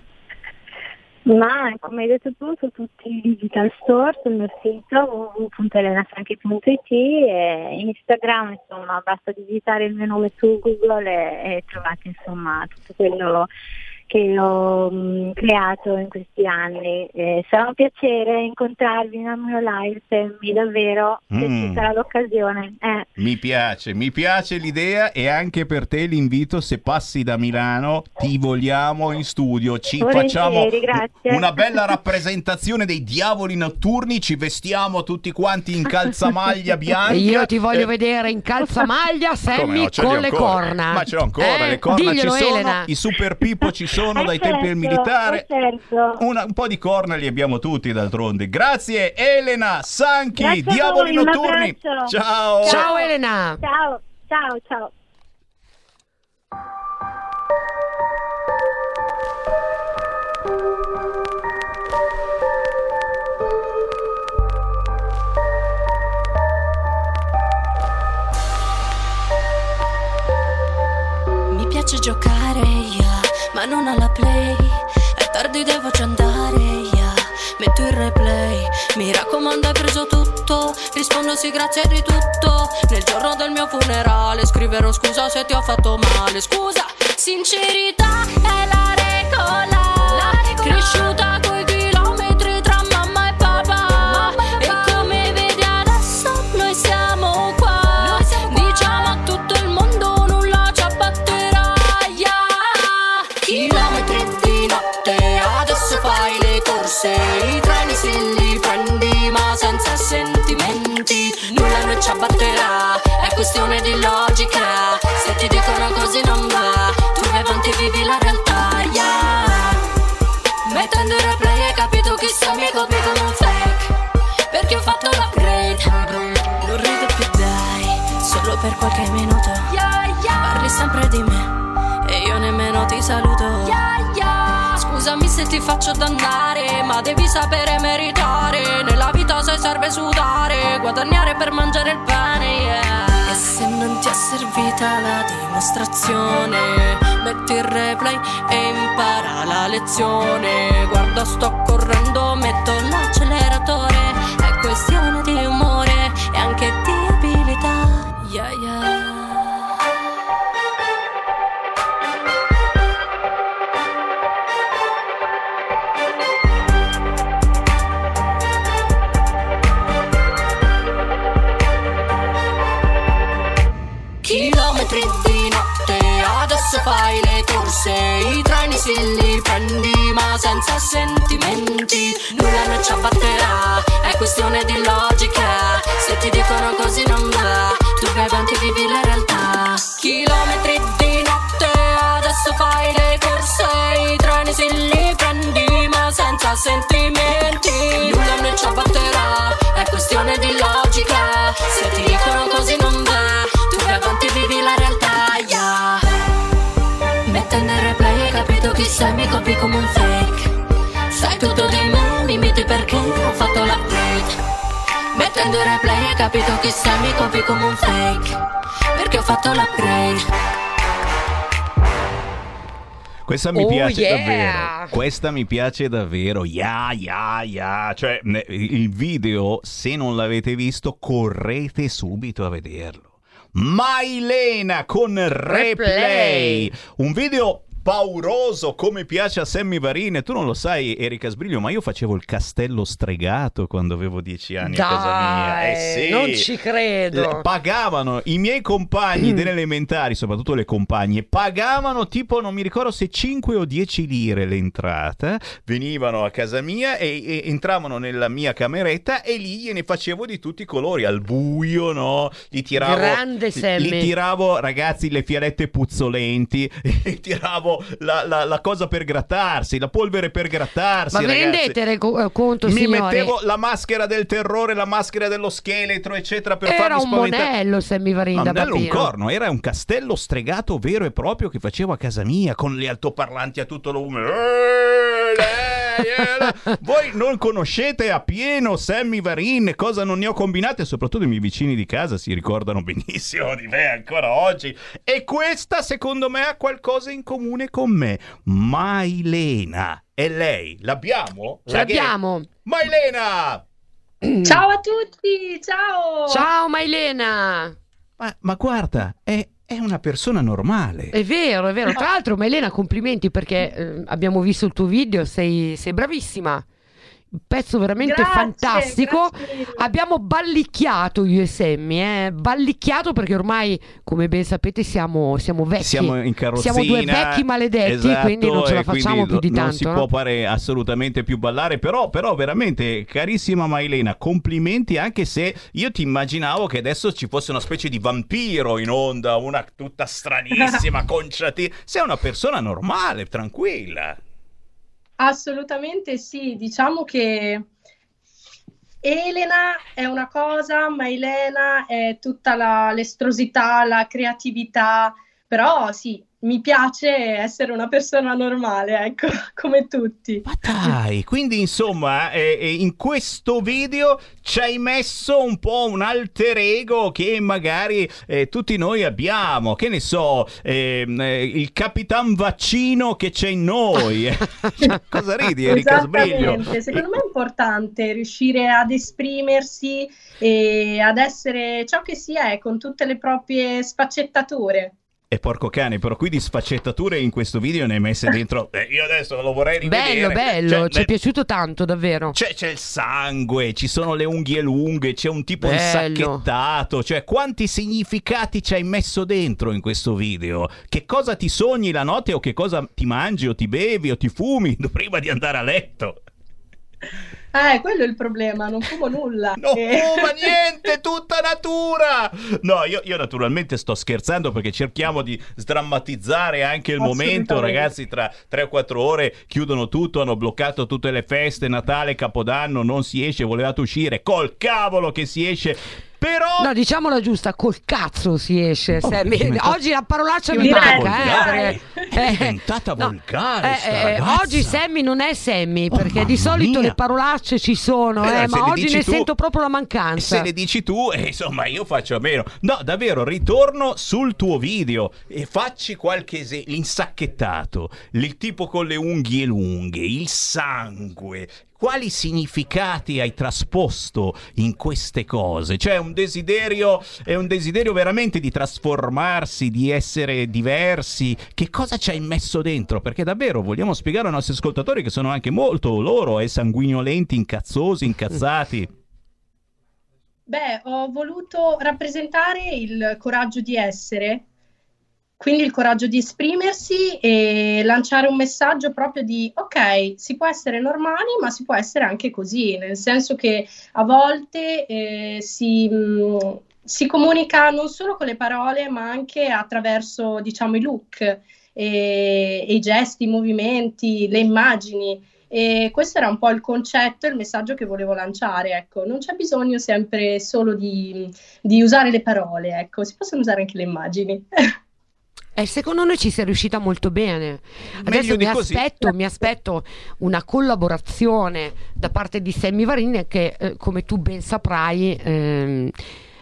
S7: Ma come hai detto tu, su tutti i digital store, sul mio sito www.elenasanchi.it e Instagram, insomma, basta digitare il mio nome su Google e, e trovate insomma tutto quello che ho mm, creato in questi anni. Eh, sarà un piacere incontrarvi in mio live, Sammy, davvero, se
S1: Mm.
S7: ci sarà l'occasione. Eh.
S1: Mi piace, mi piace l'idea e anche per te l'invito, se passi da Milano, ti vogliamo in studio, ci
S7: Volentieri,
S1: facciamo
S7: grazie.
S1: una bella rappresentazione dei diavoli notturni, ci vestiamo tutti quanti in calzamaglia [laughs] bianca.
S2: Io ti voglio
S1: Eh,
S2: vedere in calzamaglia, Sammy,
S1: no,
S2: con le
S1: ancora.
S2: corna.
S1: Ma ce l'ho ancora,
S2: Eh,
S1: le corna
S2: diglielo,
S1: ci sono,
S2: Elena.
S1: i super pippo ci sono
S7: Eh,
S1: dai tempi del
S7: certo,
S1: militare.
S7: certo.
S1: Una- un po' di corna li abbiamo tutti d'altronde. Grazie Elena Sanchi,
S7: Grazie
S1: diavoli
S7: voi,
S1: notturni.
S7: abbraccio.
S1: Ciao.
S2: Ciao Elena.
S7: Ciao, ciao, ciao.
S6: Mi piace giocare, non alla play. È tardi, devo già andare, yeah. Metto il replay. Mi raccomando, hai preso tutto. Rispondo sì, grazie di tutto. Nel giorno del mio funerale scriverò scusa se ti ho fatto male. Scusa, sincerità è la regola. Cresciuta coi chilometri ti faccio dannare, ma devi sapere meritare. Nella vita sai serve sudare, guadagnare per mangiare il pane, yeah. E se non ti è servita la dimostrazione, metti il replay e impara la lezione. Guarda, sto correndo, metto l'acceleratore. È questione di umore e anche di abilità. Yeah, yeah. Fai le corse, i treni si li prendi ma senza sentimenti, nulla non ci abbatterà, è questione di logica, se ti dicono così non va, tu vai avanti e vivi la realtà. Chilometri di notte, adesso fai le corse, i treni si li prendi ma senza sentimenti, nulla non ci abbatterà, è questione di logica, se ti dicono così sei, mi copi come un fake Sai tutto di me, mi imiti perché ho fatto l'upgrade Mettendo replay hai capito chi sei, mi copi come un fake Perché ho fatto l'upgrade
S1: Questa mi
S2: Oh,
S1: piace
S2: yeah!
S1: davvero. Questa mi piace davvero. Ya, ya, ya. Cioè, il video, se non l'avete visto, correte subito a vederlo. Mailena con replay.
S2: Replay.
S1: Un video pauroso come piace a Sammy Varine. Tu non lo sai, Erika Sbriglio, ma io facevo il castello stregato quando avevo dieci anni a casa mia. Eh
S2: Dai,
S1: sì.
S2: non ci credo.
S1: Pagavano i miei compagni delle elementari, soprattutto le compagne, pagavano tipo, non mi ricordo se 5 o 10 lire l'entrata, venivano a casa mia e, e entravano nella mia cameretta e lì gliene facevo di tutti i colori, al buio, no? Gli tiravo,
S2: Grande Sammy.
S1: gli tiravo, ragazzi, le fialette puzzolenti, [laughs] gli tiravo la, la- la cosa per grattarsi, la polvere per grattarsi.
S2: Ma
S1: ragazzi.
S2: rendete reco- eh, conto,
S1: Mi
S2: signori?
S1: mettevo la maschera del terrore, la maschera dello scheletro, eccetera, per
S2: Era
S1: farmi
S2: un
S1: spaventare.
S2: monello, Sammy Varin,
S1: No,
S2: da
S1: non era un
S2: bambino.
S1: corno, era un castello stregato vero e proprio che facevo a casa mia con gli altoparlanti a tutto lo Voi non conoscete a pieno Sammy Varin, cosa non ne ho combinate, soprattutto i miei vicini di casa si ricordano benissimo di me ancora oggi. E questa, secondo me, ha qualcosa in comune con me. Mailena. E lei? L'abbiamo?
S2: Ce l'abbiamo.
S1: Mailena!
S11: Ciao a tutti, ciao!
S2: Ciao Mailena!
S1: Ma, ma guarda, è, è una persona normale.
S2: È vero, è vero. Tra l'altro, Mailena, complimenti perché eh, abbiamo visto il tuo video, sei, sei bravissima. Un pezzo veramente
S11: Grazie,
S2: fantastico.
S11: grazie.
S2: Abbiamo ballicchiato io e Sammy, eh? ballicchiato perché ormai, come ben sapete, siamo, siamo vecchi.
S1: Siamo in carrozzina.
S2: Siamo due vecchi maledetti,
S1: esatto,
S2: quindi non ce la facciamo più di
S1: non
S2: tanto.
S1: si
S2: no?
S1: può fare assolutamente più ballare, però, però veramente, carissima Mailena, complimenti anche se io ti immaginavo che adesso ci fosse una specie di vampiro in onda, una tutta stranissima, [laughs] conciati. Sei una persona normale, tranquilla.
S11: Assolutamente sì, diciamo che Elena è una cosa, ma Elena è tutta la- l'estrosità, la creatività, però sì, mi piace essere una persona normale, ecco, [laughs] come tutti.
S1: Dai, quindi insomma, eh, eh, in questo video ci hai messo un po' un alter ego che magari eh, tutti noi abbiamo, che ne so, ehm, eh, il capitan vaccino che c'è in noi. [laughs] Cosa ridi, Erika Sbriglio?
S11: Esattamente, secondo me è importante riuscire ad esprimersi e ad essere ciò che si è con tutte le proprie sfaccettature.
S1: E porco cane, però qui di sfaccettature in questo video ne hai messe dentro. eh, io adesso lo vorrei rivedere.
S2: Bello, bello,
S1: Cioè,
S2: ci è piaciuto tanto, davvero.
S1: C'è, c'è il sangue, ci sono le unghie lunghe, c'è un tipo
S2: Bello.
S1: insacchettato. Cioè, quanti significati ci hai messo dentro in questo video? Che cosa ti sogni la notte o che cosa ti mangi o ti bevi o ti fumi [laughs] prima di andare a letto?
S11: Quello è il problema, non fumo nulla. [laughs]
S1: No,
S11: Eh,
S1: ma [laughs] niente, tutta natura! No, io, io naturalmente sto scherzando perché cerchiamo di sdrammatizzare anche il momento, ragazzi, tra 3 o 4 ore chiudono tutto, hanno bloccato tutte le feste, Natale, Capodanno, non si esce, volevate uscire, col cavolo che si esce, però...
S2: No, diciamola giusta, col cazzo si esce. Sammy.
S1: come-
S2: Oggi la parolaccia mi manca, eh, perché
S1: È diventata volgare.
S2: Eh, eh, oggi Sammy non è Sammy perché
S1: mamma
S2: di solito
S1: mia.
S2: le parolacce ci sono,
S1: Eh,
S2: eh, ma oggi ne
S1: tu-
S2: sento proprio la mancanza.
S1: Se le dici tu, eh, insomma, io faccio a meno. No, davvero, ritorno sul tuo video e facci qualche esempio. L'insacchettato, il tipo con le unghie lunghe, il sangue. Quali significati hai trasposto in queste cose? Cioè, un desiderio, è un desiderio veramente di trasformarsi, di essere diversi. Che cosa ci hai messo dentro? Perché davvero vogliamo spiegare ai nostri ascoltatori che sono anche molto loro, eh, sanguinolenti, incazzosi, incazzati.
S11: Beh, ho voluto rappresentare il coraggio di essere, quindi il coraggio di esprimersi e lanciare un messaggio proprio di ok, si può essere normali, ma si può essere anche così, nel senso che a volte eh, si, mh, si comunica non solo con le parole, ma anche attraverso, diciamo, i look e, e i gesti, i movimenti, le immagini. E questo era un po' il concetto e il messaggio che volevo lanciare. Ecco, non c'è bisogno sempre solo di, di usare le parole, ecco, si possono usare anche le immagini. [laughs]
S2: E secondo noi ci sei riuscita molto bene. Adesso mi aspetto, mi aspetto una collaborazione da parte di Sammy Varin che, eh, come tu ben saprai, ehm,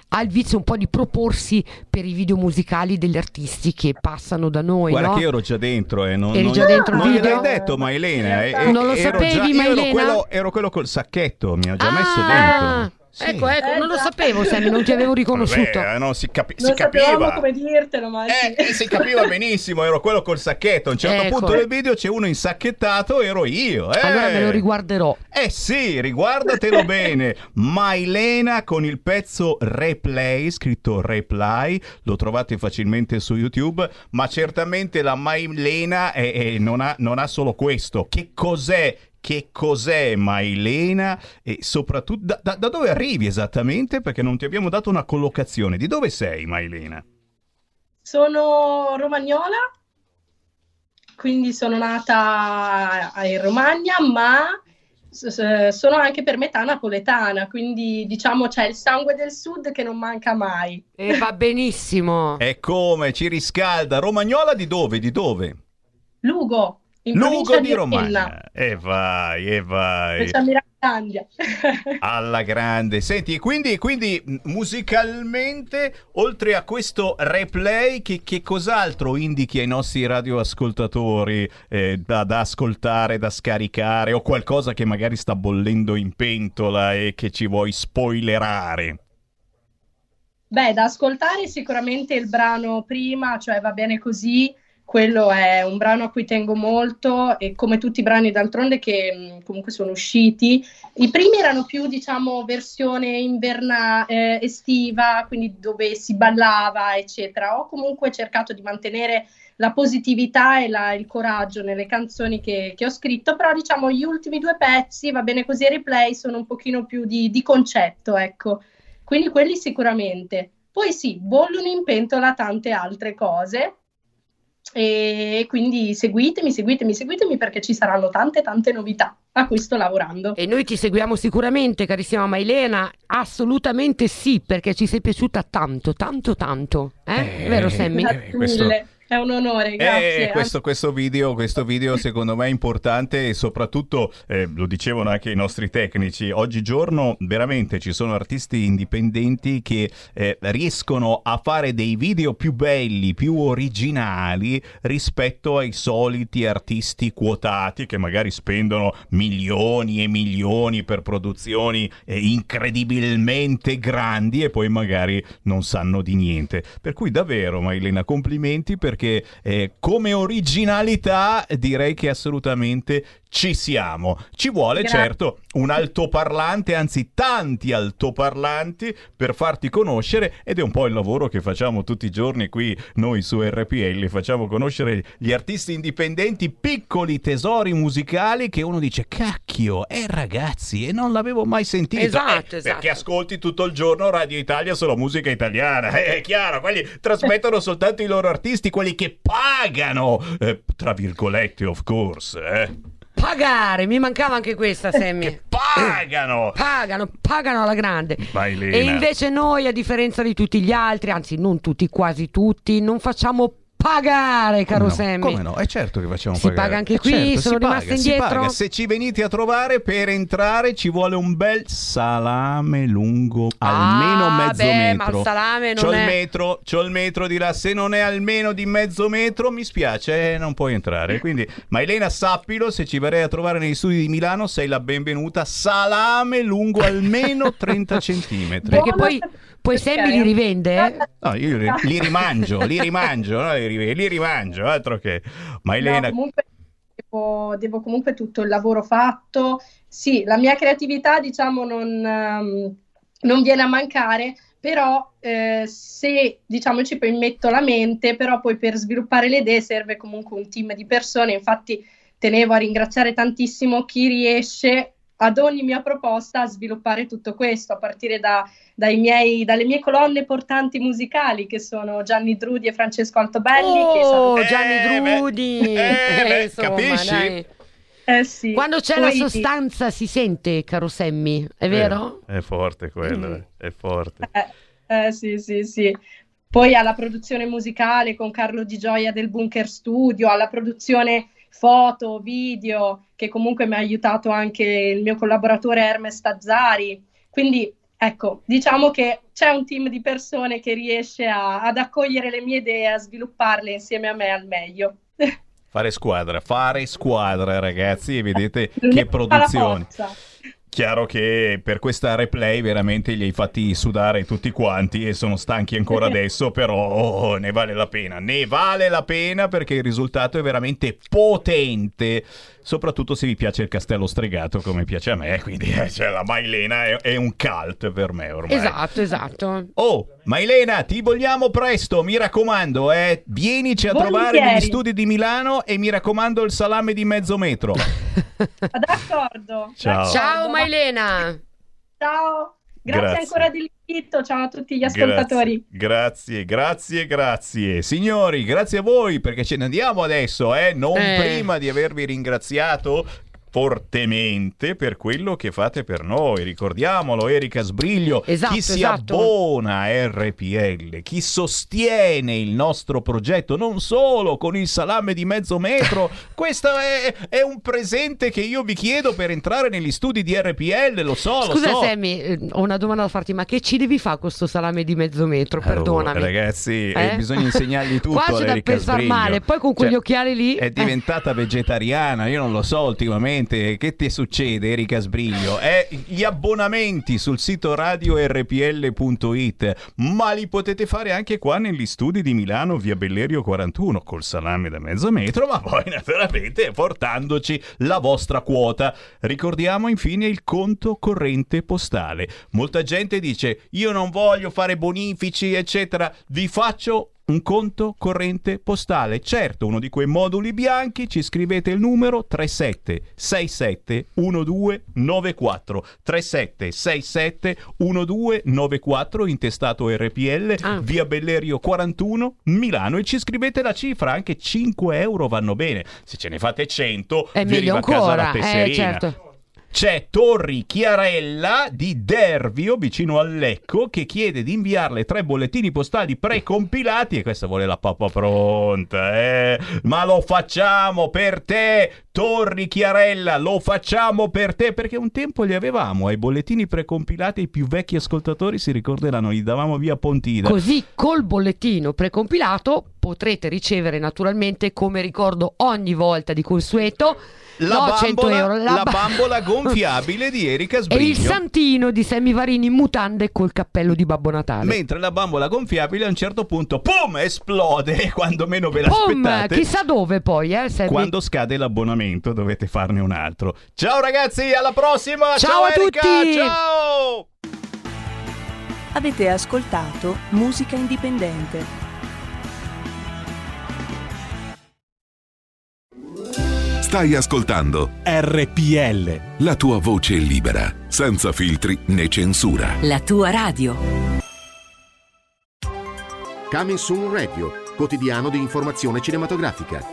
S2: ha il vizio un po' di proporsi per i video musicali degli artisti che passano da noi.
S1: Guarda
S2: no?
S1: che io ero già dentro, eh. non,
S2: Eri
S1: non-
S2: già dentro
S1: non
S2: video?
S1: gliel'hai detto, ma Elena. eh, eh,
S2: Non lo sapevi,
S1: già- io ero quello, ero quello col sacchetto, mi ha già messo
S2: Ah,
S1: dentro.
S2: Ecco, ecco, non lo sapevo, Sammy, non ti avevo riconosciuto.
S1: Vabbè, no, si, capi-
S11: non
S1: si
S11: sapevamo
S1: capiva.
S11: come dirtelo, ma sì.
S1: Eh, si capiva [laughs] benissimo, ero quello col sacchetto. A un certo
S2: Ecco.
S1: punto del video c'è uno insacchettato, ero io. Eh.
S2: Allora me lo riguarderò.
S1: Eh sì, riguardatelo [laughs] bene. Mailena con il pezzo Replay, scritto Reply, lo trovate facilmente su YouTube, ma certamente la Mailena è- è- non, ha, non ha solo questo. Che cos'è? Che cos'è Mailena e soprattutto da, da- da dove arrivi esattamente? Perché non ti abbiamo dato una collocazione. Di dove sei Mailena?
S11: Sono romagnola, quindi sono nata in Romagna, ma sono anche per metà napoletana, quindi diciamo c'è il sangue del sud che non manca mai.
S2: E va benissimo.
S1: E come ci riscalda? Romagnola di dove? Di dove?
S11: Lugo, in
S1: Lugo di
S11: di
S1: Romagna. E vai, e vai.
S11: provincia di Miracandia. [laughs]
S1: Alla grande. Senti, e quindi, quindi musicalmente, oltre a questo replay, che, che cos'altro indichi ai nostri radioascoltatori eh, da, da ascoltare, da scaricare, o qualcosa che magari sta bollendo in pentola e che ci vuoi spoilerare?
S11: Beh, da ascoltare sicuramente il brano prima, cioè va bene così, quello è un brano a cui tengo molto e come tutti i brani d'altronde che mh, comunque sono usciti. I primi erano più, diciamo, versione inverna eh, estiva, quindi dove si ballava, eccetera. Ho comunque cercato di mantenere la positività e la- il coraggio nelle canzoni che, che ho scritto, però diciamo gli ultimi due pezzi, va bene così, replay sono un pochino più di, di concetto, ecco. Quindi quelli sicuramente. Poi sì, bollono in pentola tante altre cose. E quindi seguitemi, seguitemi, seguitemi perché ci saranno tante, tante novità a cui sto lavorando.
S2: E noi ti seguiamo sicuramente, carissima Mailena. Assolutamente sì, perché ci sei piaciuta tanto, tanto, tanto. Eh?
S1: Eh,
S2: Vero, Sammy?
S11: Grazie
S1: questo-
S11: mille, è un onore, grazie.
S1: Eh, questo, questo video, questo video secondo me è importante e soprattutto, eh, lo dicevano anche i nostri tecnici, oggigiorno veramente ci sono artisti indipendenti che eh, riescono a fare dei video più belli, più originali rispetto ai soliti artisti quotati che magari spendono milioni e milioni per produzioni eh, incredibilmente grandi e poi magari non sanno di niente. Per cui davvero, Mailena, complimenti perché eh, come originalità direi che assolutamente ci siamo. Ci vuole
S11: Grazie.
S1: certo un altoparlante, anzi tanti altoparlanti per farti conoscere ed è un po' il lavoro che facciamo tutti i giorni qui noi su RPL, facciamo conoscere gli artisti indipendenti, piccoli tesori musicali che uno dice cacchio, eh ragazzi, e non l'avevo mai sentito.
S2: Esatto,
S1: Eh,
S2: esatto.
S1: Perché ascolti tutto il giorno Radio Italia solo musica italiana, eh, è chiaro, quelli trasmettono soltanto i loro artisti, quelli che pagano, eh, tra virgolette of course, eh.
S2: Pagare, mi mancava anche questa, Sammy.
S1: Pagano! [coughs]
S2: Pagano, pagano alla grande.
S1: Mailena.
S2: E invece noi, a differenza di tutti gli altri, anzi non tutti, quasi tutti, non facciamo pagare, caro
S1: no?
S2: Sammy.
S1: Come no? È certo che facciamo
S2: Si
S1: pagare.
S2: paga anche qui?
S1: certo,
S2: Sono
S1: si si
S2: indietro?
S1: paga. Se ci venite a trovare per entrare ci vuole un bel salame lungo almeno
S2: Ah,
S1: mezzo
S2: beh, ma
S1: metro.
S2: il salame non
S1: c'ho
S2: è-
S1: il metro, c'ho il metro di là, se non è almeno di mezzo metro mi spiace, eh, non puoi entrare. Quindi, [laughs] ma Elena sappilo, se ci verrai a trovare negli studi di Milano sei la benvenuta. Salame lungo almeno 30 [laughs] centimetri.
S2: Perché poi, poi Sammy li rivende?
S1: No, io li, li rimangio, li rimangio, no? li, ri- li rimangio, altro che. Ma Elena,
S11: No, comunque devo, devo comunque tutto il lavoro fatto. Sì, la mia creatività, diciamo, non, ehm, non viene a mancare, però eh, se, diciamo, ci poi metto la mente, però poi per sviluppare le idee serve comunque un team di persone. Infatti tenevo a ringraziare tantissimo chi riesce ad ogni mia proposta a sviluppare tutto questo, a partire da- dai miei- dalle mie colonne portanti musicali, che sono Gianni Drudi e Francesco Altobelli. che
S2: Oh,
S11: saluto-
S2: Gianni Drudi!
S11: beh,
S2: Insomma,
S11: capisci?
S2: dai.
S11: Eh sì.
S2: Quando c'è
S11: Poi-
S2: la sostanza si sente, caro Sammy, è vero?
S1: È forte quello,
S2: Mm.
S1: eh, è forte.
S11: Eh, sì, sì, sì. Poi alla produzione musicale con Carlo Di Gioia del Bunker Studio, alla produzione foto, video, che comunque mi ha aiutato anche il mio collaboratore Hermes Tazzari. Quindi, ecco, diciamo che c'è un team di persone che riesce a- ad accogliere le mie idee a svilupparle insieme a me al meglio.
S1: Fare squadra, fare squadra, ragazzi, e vedete [laughs] che
S11: L'unica
S1: produzioni. Chiaro che per questa replay veramente li hai fatti sudare tutti quanti e sono stanchi ancora [laughs] adesso, però oh, ne vale la pena. Ne vale la pena perché il risultato è veramente potente, soprattutto se vi piace il castello stregato come piace a me, quindi eh, cioè, la Mailena è, è un cult per me ormai.
S2: Esatto, esatto.
S1: Oh, Mailena, ti vogliamo presto, mi raccomando, eh. Vienici a trovare
S11: Volentieri.
S1: negli studi di Milano e mi raccomando il salame di mezzo metro. [laughs]
S11: D'accordo.
S1: Ciao.
S2: Ciao Mailena!
S11: Ciao. Grazie,
S1: Grazie.
S11: ancora dell'invito. Ciao a tutti gli ascoltatori.
S1: Grazie, grazie, grazie. Signori, grazie a voi perché ce ne andiamo adesso, eh? Non
S2: Eh.
S1: prima di avervi ringraziato fortemente per quello che fate per noi. Ricordiamolo, Erika Sbriglio,
S2: Esatto,
S1: chi si
S2: esatto.
S1: abbona a RPL, chi sostiene il nostro progetto, non solo con il salame di mezzo metro, [laughs] questo è, è un presente che io vi chiedo per entrare negli studi di RPL, lo so,
S2: Scusa
S1: lo so.
S2: Sammy, eh, ho una domanda da farti, ma che ci devi fare questo salame di mezzo metro? Perdonami.
S1: Oh, ragazzi, eh,
S2: Eh?
S1: bisogna insegnargli [laughs] tutto
S2: Qua c'è da pensare male, poi con quegli
S1: Cioè,
S2: occhiali lì...
S1: È
S2: eh.
S1: diventata vegetariana, io non lo so ultimamente. Che ti succede, Erika Sbriglio? Eh, gli abbonamenti sul sito radiorpl.it, ma li potete fare anche qua negli studi di Milano, via Bellerio 41, col salame da mezzo metro, ma poi naturalmente portandoci la vostra quota. Ricordiamo infine il conto corrente postale. Molta gente dice io non voglio fare bonifici, eccetera. Vi faccio un conto corrente postale. Certo, uno di quei moduli bianchi, ci scrivete il numero 3767 1294 3767 1294 intestato RPL
S2: Ah.
S1: via Bellerio 41 Milano e ci scrivete la cifra, anche 5 euro vanno bene. Se ce ne fate 100
S2: È
S1: vi arriva a casa la
S2: eh,
S1: tesserina.
S2: certo.
S1: C'è Torri Chiarella di Dervio, vicino al Lecco, che chiede di inviarle tre bollettini postali precompilati e questa vuole la pappa pronta, eh? Ma lo facciamo per te, Torri Chiarella, lo facciamo per te, perché un tempo li avevamo, ai bollettini precompilati i più vecchi ascoltatori si ricorderanno, li davamo via Pontida.
S2: Così col bollettino precompilato potrete ricevere naturalmente, come ricordo ogni volta di consueto,
S1: La,
S2: no, 100
S1: bambola,
S2: euro,
S1: la
S2: ba-
S1: bambola [laughs] gonfiabile di Erika
S2: e
S1: Sbriglio.
S2: il santino di Semivarini in mutande col cappello di Babbo Natale.
S1: Mentre la bambola gonfiabile a un certo punto, pum, esplode [laughs] quando meno ve
S2: Pum,
S1: l'aspettate.
S2: chissà dove poi, eh, Sammy.
S1: Quando scade l'abbonamento dovete farne un altro. Ciao ragazzi, alla prossima!
S2: Ciao a
S1: Erika,
S2: tutti!
S1: Ciao!
S12: Avete ascoltato Musica Indipendente.
S8: Stai ascoltando
S9: RPL.
S8: la tua voce libera, senza filtri né censura.
S13: La tua radio.
S14: Coming Soon Radio, quotidiano di informazione cinematografica.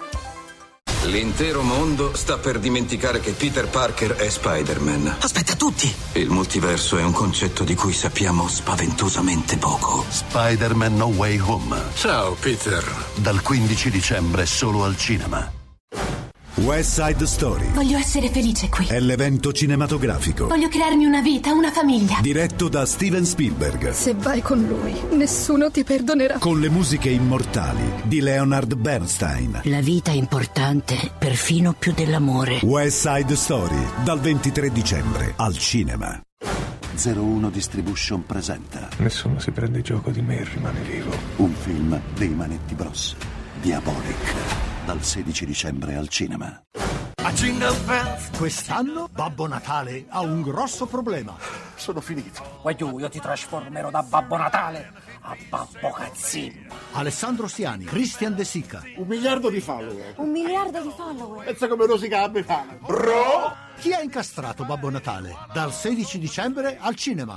S13: L'intero mondo sta per dimenticare che Peter Parker è Spider-Man.
S14: Aspetta, tutti!
S13: Il multiverso è un concetto di cui sappiamo spaventosamente poco.
S15: Spider-Man No Way Home.
S13: Ciao, Peter.
S15: Dal 15 dicembre solo al cinema.
S16: West Side Story
S17: Voglio essere felice qui.
S16: è l'evento cinematografico
S17: Voglio crearmi una vita, una famiglia.
S16: diretto da Steven Spielberg
S18: Se vai con lui, nessuno ti perdonerà.
S16: con le musiche immortali di Leonard Bernstein.
S19: La vita è importante, perfino più dell'amore.
S16: West Side Story dal 23 dicembre al cinema.
S15: 01 Distribution presenta
S20: Nessuno si prende gioco di me e rimane vivo.
S15: un film dei Manetti Bros. Diabolic. Dal 16 dicembre al cinema.
S21: A Jingle Bells, quest'anno Babbo Natale ha un grosso problema.
S14: Sono finito. Vuoi tu, io ti trasformerò da Babbo Natale a Babbo Cazzino.
S21: Alessandro Stiani, Christian De Sica.
S14: Un miliardo di follower.
S18: Un miliardo di follower.
S14: Pensa come rosica la befana. Bro!
S21: Chi ha incastrato Babbo Natale? Dal 16 dicembre al cinema.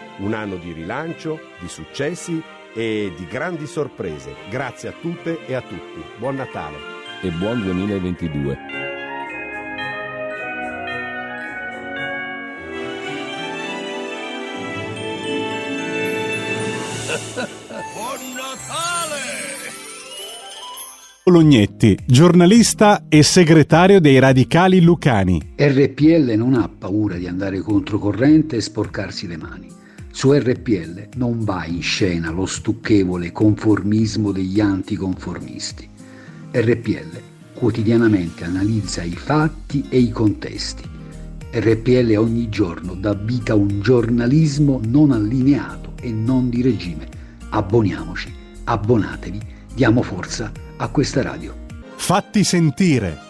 S22: un anno di rilancio, di successi e di grandi sorprese. Grazie a tutte e a tutti. Buon Natale.
S10: E buon 2022. [laughs]
S21: Buon Natale!
S9: Bolognetti, giornalista e segretario dei radicali lucani.
S23: RPL non ha paura di andare controcorrente e sporcarsi le mani. Su RPL non va in scena lo stucchevole conformismo degli anticonformisti. RPL quotidianamente analizza i fatti e i contesti. RPL ogni giorno dà vita a un giornalismo non allineato e non di regime. Abboniamoci, abbonatevi, diamo forza a questa radio.
S9: Fatti sentire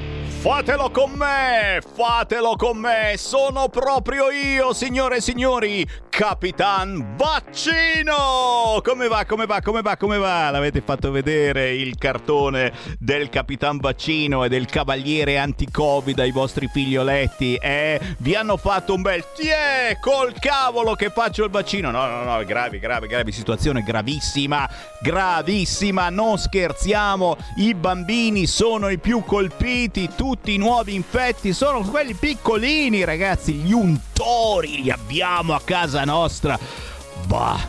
S1: Fatelo con me, fatelo con me, sono proprio io, signore e signori, Capitan Baccino! Come va, come va, come va, come va? L'avete fatto vedere il cartone del Capitan Baccino e del Cavaliere Anti-Covid ai vostri figlioletti, eh? Vi hanno fatto un bel tiè col cavolo che faccio il vaccino. No, no, no, gravi, gravi, gravi, situazione gravissima, gravissima, non scherziamo, i bambini sono i più colpiti, tutti i nuovi infetti sono quelli piccolini, ragazzi, gli untori li abbiamo a casa nostra. Bah,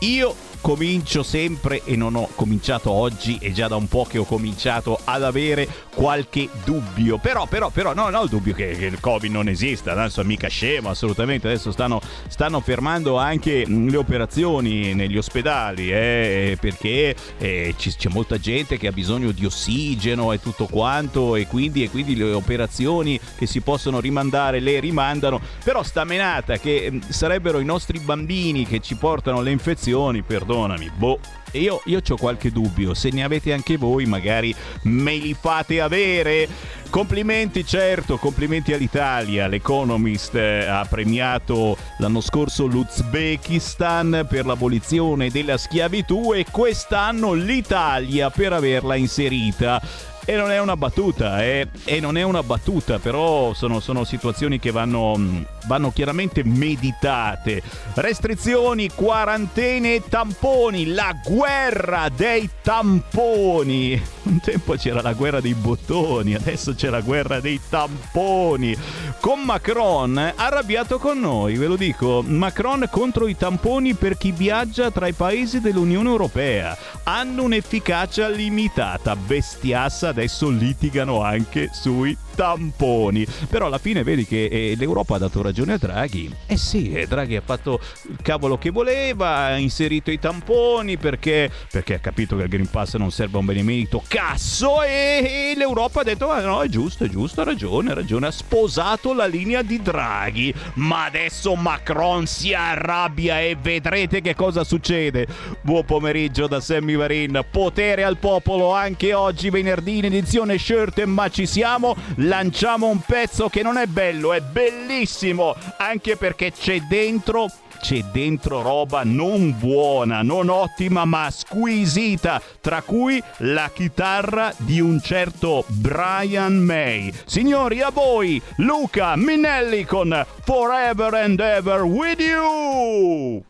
S1: io comincio sempre e non ho cominciato oggi e già da un po' che ho cominciato ad avere qualche dubbio. Però però però no no il dubbio che, che il covid non esista adesso è mica scemo assolutamente. Adesso stanno, stanno fermando anche mh, le operazioni negli ospedali eh, perché eh, c'è molta gente che ha bisogno di ossigeno e tutto quanto e quindi, e quindi le operazioni che si possono rimandare le rimandano. Però sta menata che mh, sarebbero i nostri bambini che ci portano le infezioni perdonami boh io, io ho qualche dubbio, se ne avete anche voi magari me li fate avere. Complimenti certo, complimenti all'Italia. L'Economist eh, ha premiato l'anno scorso l'Uzbekistan per l'abolizione della schiavitù e quest'anno l'Italia per averla inserita. E non è una battuta, eh, e non è una battuta, però sono, sono situazioni che vanno, mh, vanno chiaramente meditate. Restrizioni, quarantene e tamponi, la guerra dei tamponi. [laughs] Un tempo c'era la guerra dei bottoni, adesso c'è la guerra dei tamponi. Con Macron arrabbiato con noi, ve lo dico. Macron contro i tamponi per chi viaggia tra i paesi dell'Unione Europea. Hanno un'efficacia limitata. Bestiassa adesso litigano anche sui tamponi. Però alla fine vedi che eh, l'Europa ha dato ragione a Draghi. Eh sì, eh, Draghi ha fatto il cavolo che voleva, ha inserito i tamponi perché, perché ha capito che il Green Pass non serve a un benemerito cazzo e, e l'Europa ha detto ah, no è giusto, è giusto, ha ragione, ha ragione, ha sposato la linea di Draghi. Ma adesso Macron si arrabbia e vedrete che cosa succede. Buon pomeriggio da Sammy Varin, potere al popolo anche oggi venerdì in edizione shirt ma ci siamo lanciamo un pezzo che non è bello, è bellissimo, anche perché c'è dentro c'è dentro roba non buona, non ottima, ma squisita, tra cui la chitarra di un certo Brian May. Signori, a voi Luca Minelli con Forever and Ever with You!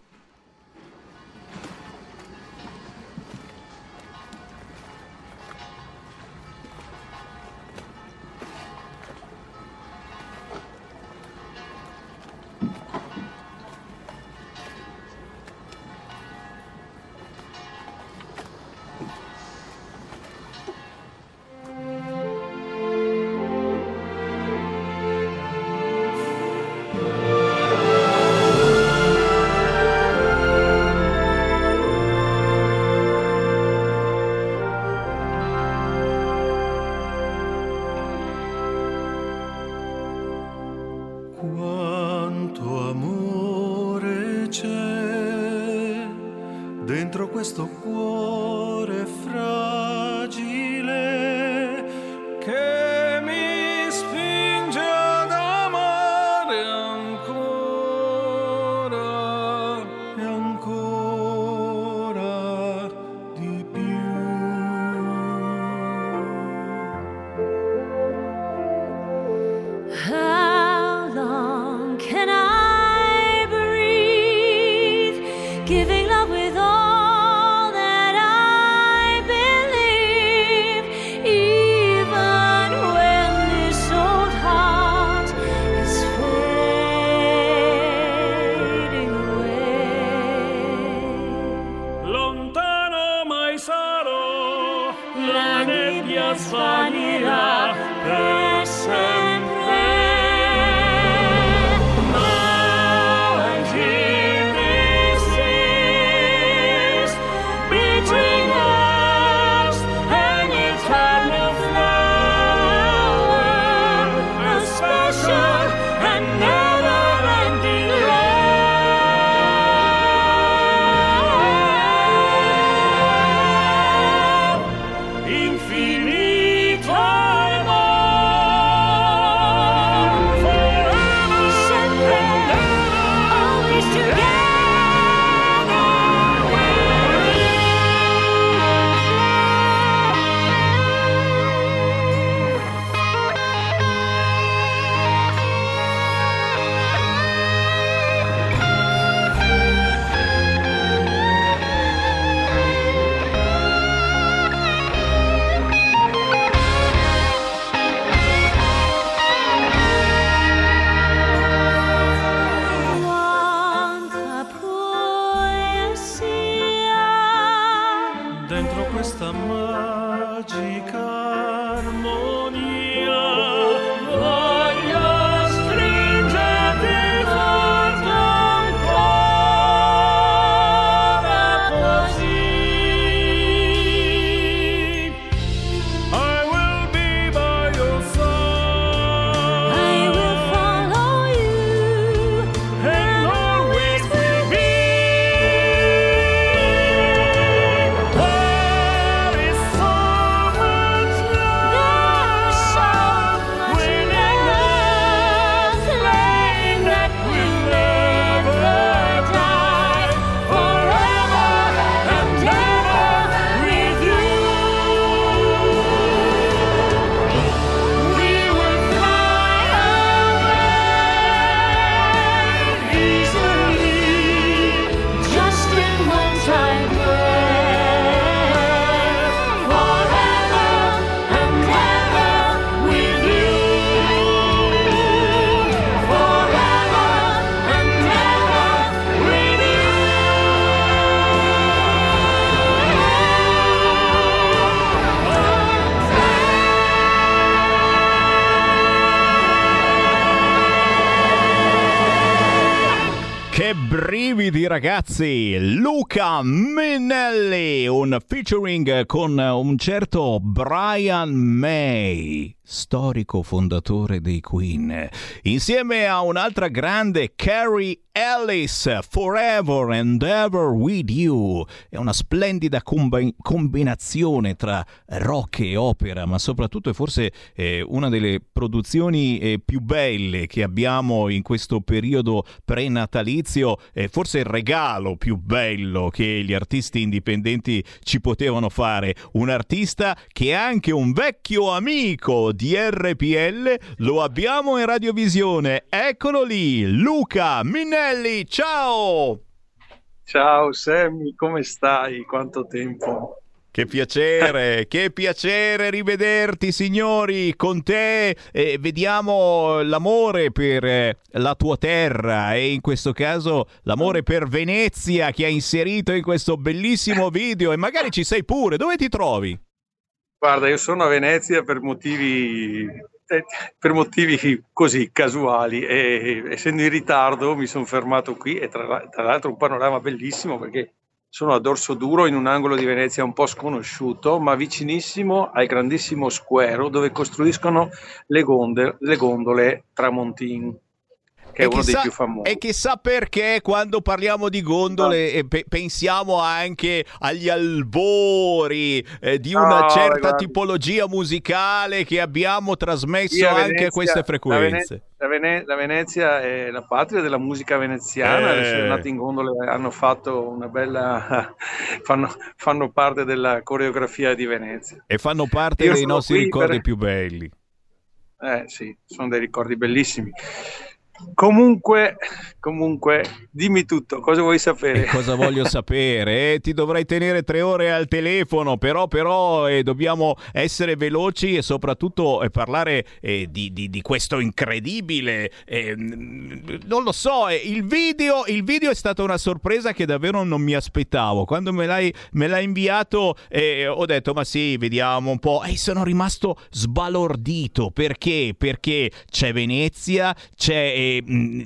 S1: Brividi ragazzi! Luca Minnelli, un featuring con un certo Brian May, storico fondatore dei Queen, insieme a un'altra grande Carrie Ellis, Forever and Ever With You. È una splendida combi- combinazione tra rock e opera, ma soprattutto è forse eh, una delle produzioni eh, più belle che abbiamo in questo periodo prenatalizio, eh, forse il regalo più bello che gli artisti indipendenti ci potevano fare. Un artista che è anche un vecchio amico di RPL, lo abbiamo in radiovisione. Eccolo lì, Luca Minelli, ciao!
S24: Ciao Sammy, come stai? Quanto tempo?
S1: Che piacere, [laughs] che piacere rivederti signori, con te eh, vediamo l'amore per eh, la tua terra e in questo caso l'amore per Venezia che hai inserito in questo bellissimo [laughs] video e magari ci sei pure, dove ti trovi?
S24: Guarda, io sono a Venezia per motivi, eh, per motivi così casuali e essendo in ritardo mi sono fermato qui e tra, tra l'altro un panorama bellissimo perché sono a Dorso Duro in un angolo di Venezia un po' sconosciuto, ma vicinissimo al grandissimo square dove costruiscono le gondole, le gondole Tramontin che è uno
S1: chissà,
S24: dei più famosi.
S1: E chissà perché quando parliamo di gondole eh, pe- pensiamo anche agli albori eh, di una
S24: No,
S1: certa
S24: guarda.
S1: tipologia musicale che abbiamo trasmesso
S24: Io a
S1: anche
S24: Venezia-
S1: a queste frequenze.
S24: La, Vene- la Venezia è la patria della musica veneziana,
S1: Eh.
S24: le serenate in gondole hanno fatto una bella... [laughs] fanno, fanno parte della coreografia di Venezia.
S1: E fanno parte
S24: Io
S1: dei
S24: sono
S1: nostri ricordi
S24: per-
S1: più belli.
S24: Eh sì, sono dei ricordi bellissimi. Comunque, comunque, dimmi tutto, cosa vuoi sapere?
S1: E cosa voglio sapere? Eh, ti dovrei tenere tre ore al telefono, però, però eh, dobbiamo essere veloci e soprattutto eh, parlare eh, di, di- di questo incredibile. eh, non lo so, eh, il, video, il video è stata una sorpresa che davvero non mi aspettavo. Quando me l'hai, me l'hai inviato eh, ho detto ma sì, vediamo un po'. E sono rimasto sbalordito. Perché? Perché c'è Venezia, c'è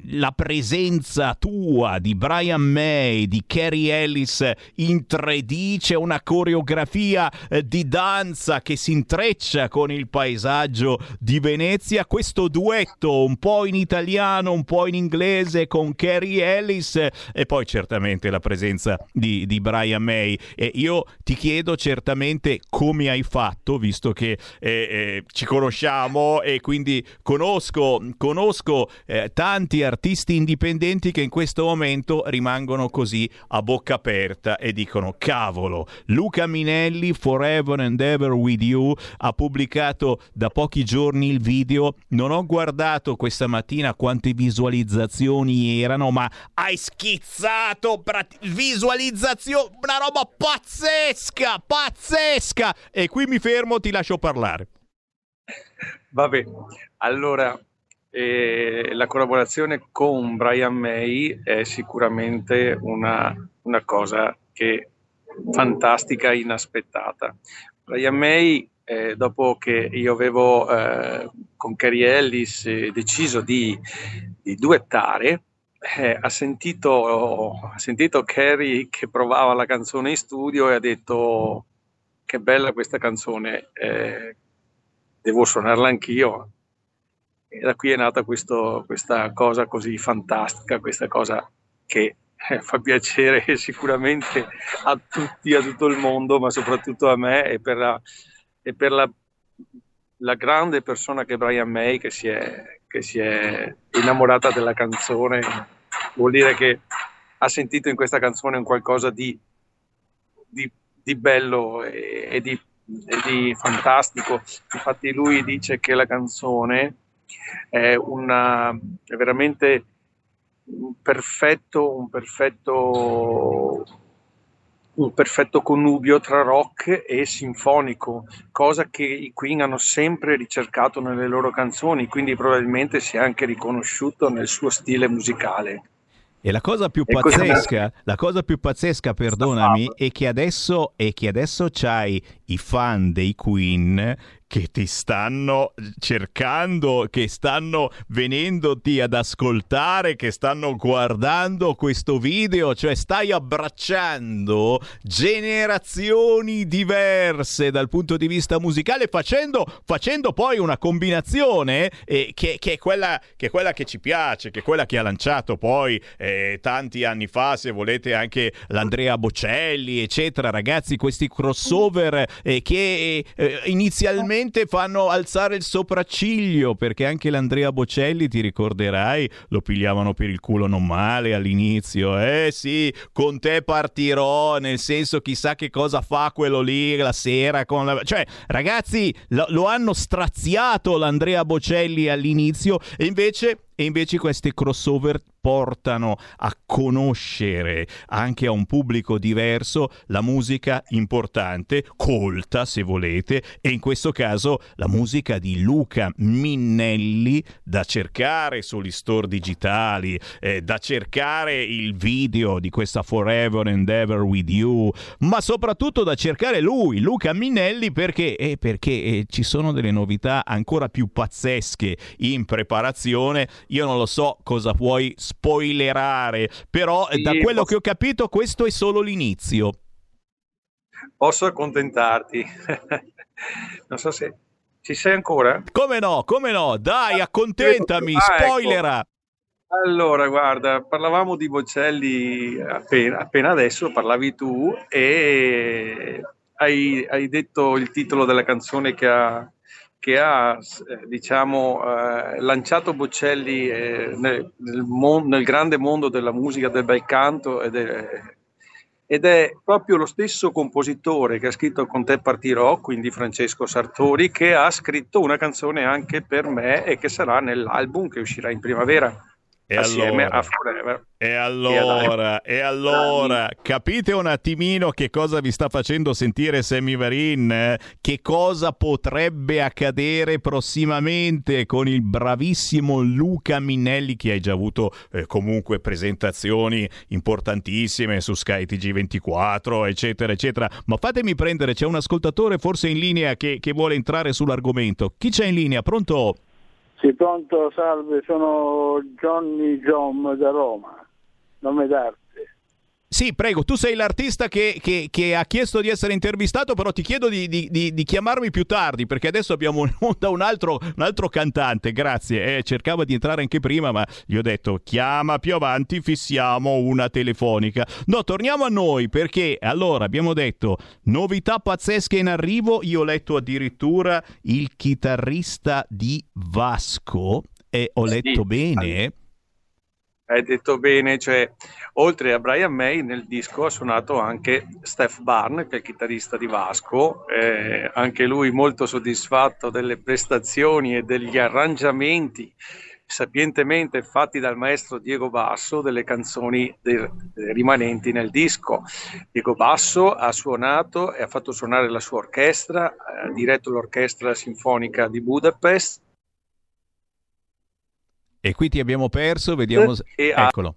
S1: la presenza tua di Brian May, di Carrie Ellis in 3D, c'è una coreografia eh, di danza che si intreccia con il paesaggio di Venezia, questo duetto un po' in italiano, un po' in inglese con Carrie Ellis eh, e poi certamente la presenza di, di Brian May. E io ti chiedo certamente come hai fatto, visto che eh, eh, ci conosciamo e quindi conosco, conosco eh, tanti artisti indipendenti che in questo momento rimangono così a bocca aperta e dicono cavolo, Luca Minelli Forever and Ever With You ha pubblicato da pochi giorni il video, non ho guardato questa mattina quante visualizzazioni erano, ma hai schizzato prat- visualizzazioni, una roba pazzesca, pazzesca e qui mi fermo, ti lascio parlare.
S24: Vabbè, allora eh, la collaborazione con Brian May è sicuramente una, una cosa che fantastica e inaspettata. Brian May, eh, dopo che io avevo eh, con Carrie Ellis eh, deciso di, di duettare, eh, ha, sentito, ha sentito Carrie che provava la canzone in studio e ha detto che bella questa canzone, eh, devo suonarla anch'io. Da qui è nata questo- questa cosa così fantastica, questa cosa che eh, fa piacere [laughs] sicuramente a tutti, a tutto il mondo, ma soprattutto a me e per la, e per la, la grande persona che è Brian May, che si è, che si è innamorata della canzone. Vuol dire che ha sentito in questa canzone un qualcosa di, di- di bello e, e di, e di fantastico. Infatti lui dice che la canzone è, una, è veramente un perfetto, un perfetto, un perfetto connubio tra rock e sinfonico, cosa che i Queen hanno sempre ricercato nelle loro canzoni, quindi probabilmente si è anche riconosciuto nel suo stile musicale.
S1: E la cosa più
S24: E
S1: pazzesca, la cosa più pazzesca, perdonami, è che adesso, è che adesso c'hai i fan dei Queen che ti stanno cercando, che stanno venendoti ad ascoltare, che stanno guardando questo video, cioè stai abbracciando generazioni diverse dal punto di vista musicale facendo, facendo poi una combinazione eh, che, che, è quella, che, è quella, che ci piace, che è quella che ha lanciato poi eh, tanti anni fa, se volete, anche l'Andrea Bocelli, eccetera. Ragazzi, questi crossover eh, che eh, inizialmente fanno alzare il sopracciglio, perché anche l'Andrea Bocelli, ti ricorderai, lo pigliavano per il culo non male all'inizio. Eh sì, con te partirò, nel senso chissà che cosa fa quello lì la sera con la... Cioè, ragazzi, lo, lo hanno straziato l'Andrea Bocelli all'inizio e invece e invece questi crossover portano a conoscere anche a un pubblico diverso la musica importante, colta se volete, e in questo caso la musica di Luca Minnelli da cercare sugli store digitali, eh, da cercare il video di questa Forever and Ever with You, ma soprattutto da cercare lui, Luca Minnelli, perché, eh, perché eh, ci sono delle novità ancora più pazzesche in preparazione. Io non lo so cosa puoi spoilerare, però
S24: Sì,
S1: da quello
S24: posso-
S1: che ho capito questo è solo l'inizio.
S24: Posso accontentarti? [laughs] non so se ci sei ancora?
S1: Come no, come no? Dai, accontentami,
S24: Ah, ecco.
S1: spoilera.
S24: Allora, guarda, parlavamo di Bocelli appena, appena adesso, parlavi tu e hai, hai detto il titolo della canzone che ha, che ha eh, diciamo, eh, lanciato Bocelli eh, nel, nel mon- nel grande mondo della musica, del bel canto ed è, ed è proprio lo stesso compositore che ha scritto Con te partirò, quindi Francesco Sartori, che ha scritto una canzone anche per me e che sarà nell'album che uscirà in primavera
S1: E
S24: assieme
S1: allora?
S24: a Forever.
S1: E allora, e allora, capite un attimino che cosa vi sta facendo sentire Sammy Varin? Che cosa potrebbe accadere prossimamente con il bravissimo Luca Minnelli che hai già avuto eh, comunque presentazioni importantissime su Sky TG24, eccetera, eccetera. Ma fatemi prendere, c'è un ascoltatore forse in linea che, che vuole entrare sull'argomento. Chi c'è in linea? Pronto?
S25: Sì, pronto, salve, sono Johnny John da Roma, nome d'arte.
S1: Sì, prego, tu sei l'artista che, che- che ha chiesto di essere intervistato, però ti chiedo di, di- di- di chiamarmi più tardi, perché adesso abbiamo onda [laughs] un altro, un altro cantante, grazie. Eh, cercava di entrare anche prima, ma gli ho detto chiama più avanti, fissiamo una telefonica. No, torniamo a noi, perché allora abbiamo detto novità pazzesche in arrivo, io ho letto addirittura il chitarrista di Vasco, e ho letto bene...
S24: Hai detto bene, cioè, oltre a Brian May nel disco ha suonato anche Steph Barn, che è il chitarrista di Vasco, eh, anche lui molto soddisfatto delle prestazioni e degli arrangiamenti sapientemente fatti dal maestro Diego Basso delle canzoni de- de- rimanenti nel disco. Diego Basso ha suonato e ha fatto suonare la sua orchestra, ha diretto l'orchestra sinfonica di Budapest
S1: E qui ti abbiamo perso, vediamo... se-
S24: ha-
S1: Eccolo.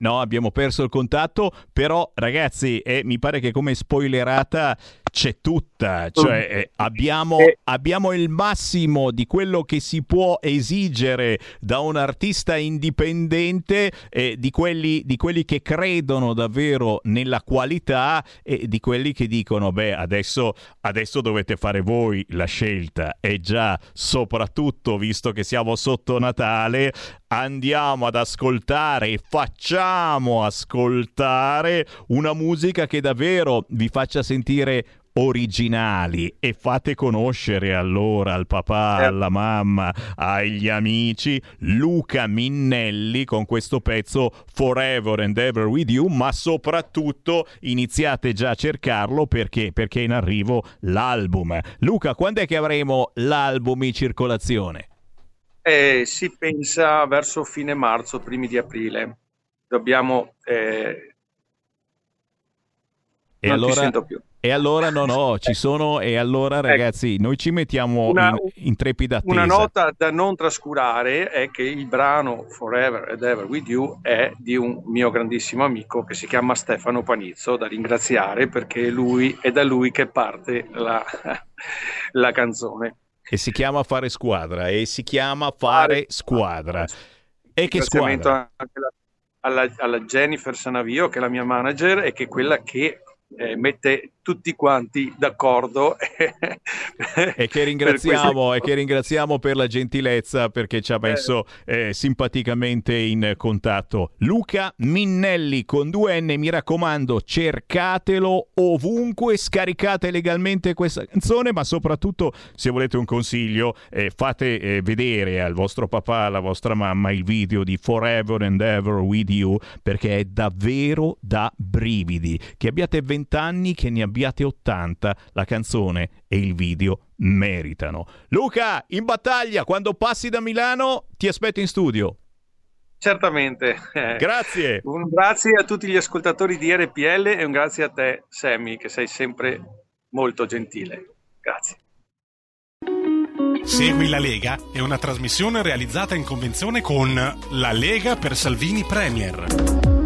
S1: No, abbiamo perso il contatto, però ragazzi, eh, mi pare che come spoilerata c'è tutta, cioè eh, abbiamo, abbiamo il massimo di quello che si può esigere da un artista indipendente, eh, di, quelli, di quelli che credono davvero nella qualità e di quelli che dicono, beh, adesso, adesso dovete fare voi la scelta. E già, soprattutto visto che siamo sotto Natale, andiamo ad ascoltare e facciamo ascoltare una musica che davvero vi faccia sentire originali e fate conoscere allora al papà, alla mamma, agli amici Luca Minnelli con questo pezzo Forever and Ever with You, ma soprattutto iniziate già a cercarlo perché perché è in arrivo l'album. Luca, quando è che avremo l'album in circolazione?
S24: Eh, si pensa verso fine marzo, primi di aprile. Dobbiamo... eh,
S1: E
S24: non
S1: allora
S24: sento più.
S1: E allora no, no, [laughs] ci sono e allora ragazzi, noi ci mettiamo
S24: Una-
S1: in, in trepida attesa.
S24: Una nota da non trascurare è che il brano Forever and Ever With You è di un mio grandissimo amico che si chiama Stefano Panizzo, da ringraziare perché lui, è da lui che parte la, [laughs] la canzone.
S1: E si chiama fare squadra, e si chiama fare squadra. E che squadra?
S24: anche alla- alla Jennifer Sanavio, che è la mia manager e che è quella che eh, mette tutti quanti d'accordo. [laughs]
S1: E che ringraziamo, e che ringraziamo per la gentilezza perché ci ha messo eh, simpaticamente in contatto. Luca Minnelli con due N, mi raccomando, cercatelo ovunque, scaricate legalmente questa canzone, ma soprattutto se volete un consiglio, eh, fate eh, vedere al vostro papà, alla vostra mamma il video di Forever and Ever With You perché è davvero da brividi. Che abbiate 20 anni, che ne abbiate 80, la canzone e il video meritano. Luca, in battaglia, quando passi da Milano ti aspetto in studio.
S24: Certamente. [laughs]
S1: Grazie.
S24: Un grazie a tutti gli ascoltatori di RPL e un grazie a te, Sammy, che sei sempre molto gentile. Grazie.
S26: Segui la Lega è una trasmissione realizzata in convenzione con La Lega per Salvini Premier.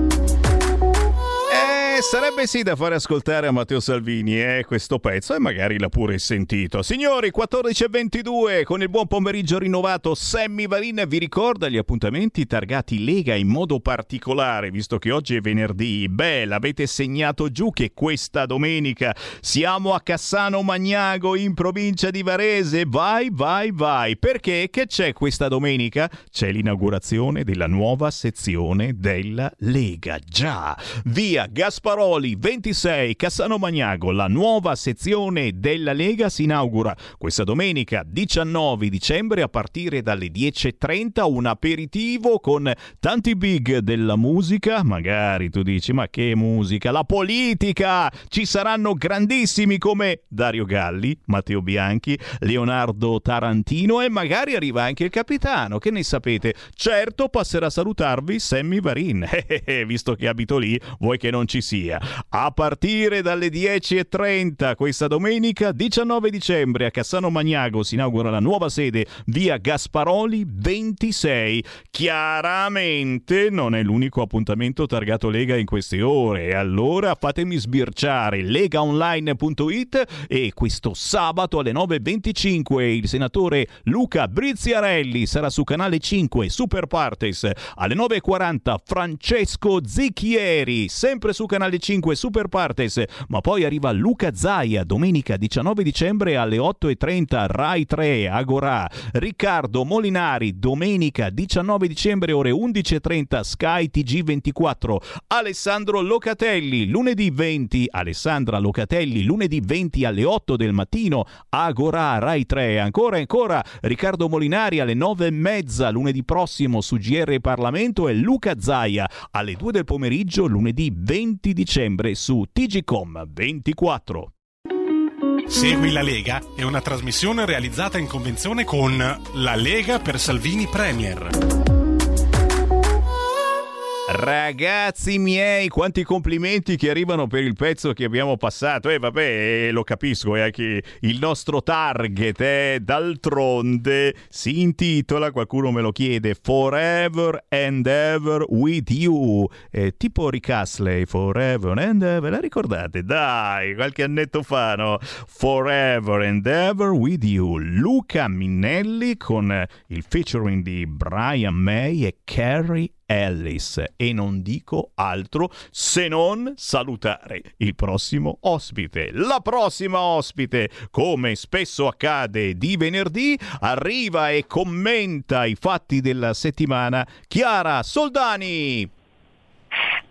S1: Sarebbe sì da fare ascoltare a Matteo Salvini eh, questo pezzo e magari l'ha pure sentito. Signori, 14.22 con il buon pomeriggio rinnovato Sammy Varin vi ricorda gli appuntamenti targati Lega in modo particolare, visto che oggi è venerdì. Beh, l'avete segnato giù che questa domenica siamo a Cassano Magnago in provincia di Varese. Vai, vai, vai. Perché? Che c'è questa domenica? C'è l'inaugurazione della nuova sezione della Lega. Già, via Gasparoli 26 Cassano Magnago, la nuova sezione della Lega si inaugura questa domenica 19 dicembre a partire dalle 10.30 un aperitivo con tanti big della musica, magari tu dici ma che musica, la politica, ci saranno grandissimi come Dario Galli, Matteo Bianchi, Leonardo Tarantino e magari arriva anche il capitano, che ne sapete? Certo passerà a salutarvi Sammy Varin, [laughs] Eh, eh, visto che abito lì, vuoi che non ci sia. A partire dalle 10.30 questa domenica 19 dicembre a Cassano Magnago si inaugura la nuova sede via Gasparoli 26. Chiaramente non è l'unico appuntamento targato Lega in queste ore, allora fatemi sbirciare legaonline.it e questo sabato alle 9.25 il senatore Luca Briziarelli sarà su canale 5 Super Partes. Alle 9.40 Francesco Zicchieri sempre su canale 5 Super Partes ma poi arriva Luca Zaia domenica 19 dicembre alle 8.30 Rai 3 Agora. Riccardo Molinari domenica 19 dicembre ore 11.30 Sky TG24 Alessandro Locatelli lunedì 20 Alessandra Locatelli lunedì 20 alle 8 del mattino Agora Rai 3 ancora ancora Riccardo Molinari alle 9 e mezza lunedì prossimo su GR Parlamento e Luca Zaia alle 2 del pomeriggio lunedì 20 dicembre su TGcom 24
S26: Segui la Lega è una trasmissione realizzata in convenzione con La Lega per Salvini Premier.
S1: Ragazzi miei, quanti complimenti che arrivano per il pezzo che abbiamo passato. E eh, vabbè, eh, lo capisco, è anche il nostro target, eh. d'altronde si intitola, qualcuno me lo chiede, Forever and Ever with You. Eh, tipo Rick Astley, Forever and Ever, la ricordate? Dai, qualche annetto fa, no? Forever and Ever with You. Luca Minnelli con il featuring di Brian May e Carrie Ellis e non dico altro se non salutare il prossimo ospite. La prossima ospite, come spesso accade di venerdì, arriva e commenta i fatti della settimana Chiara Soldani.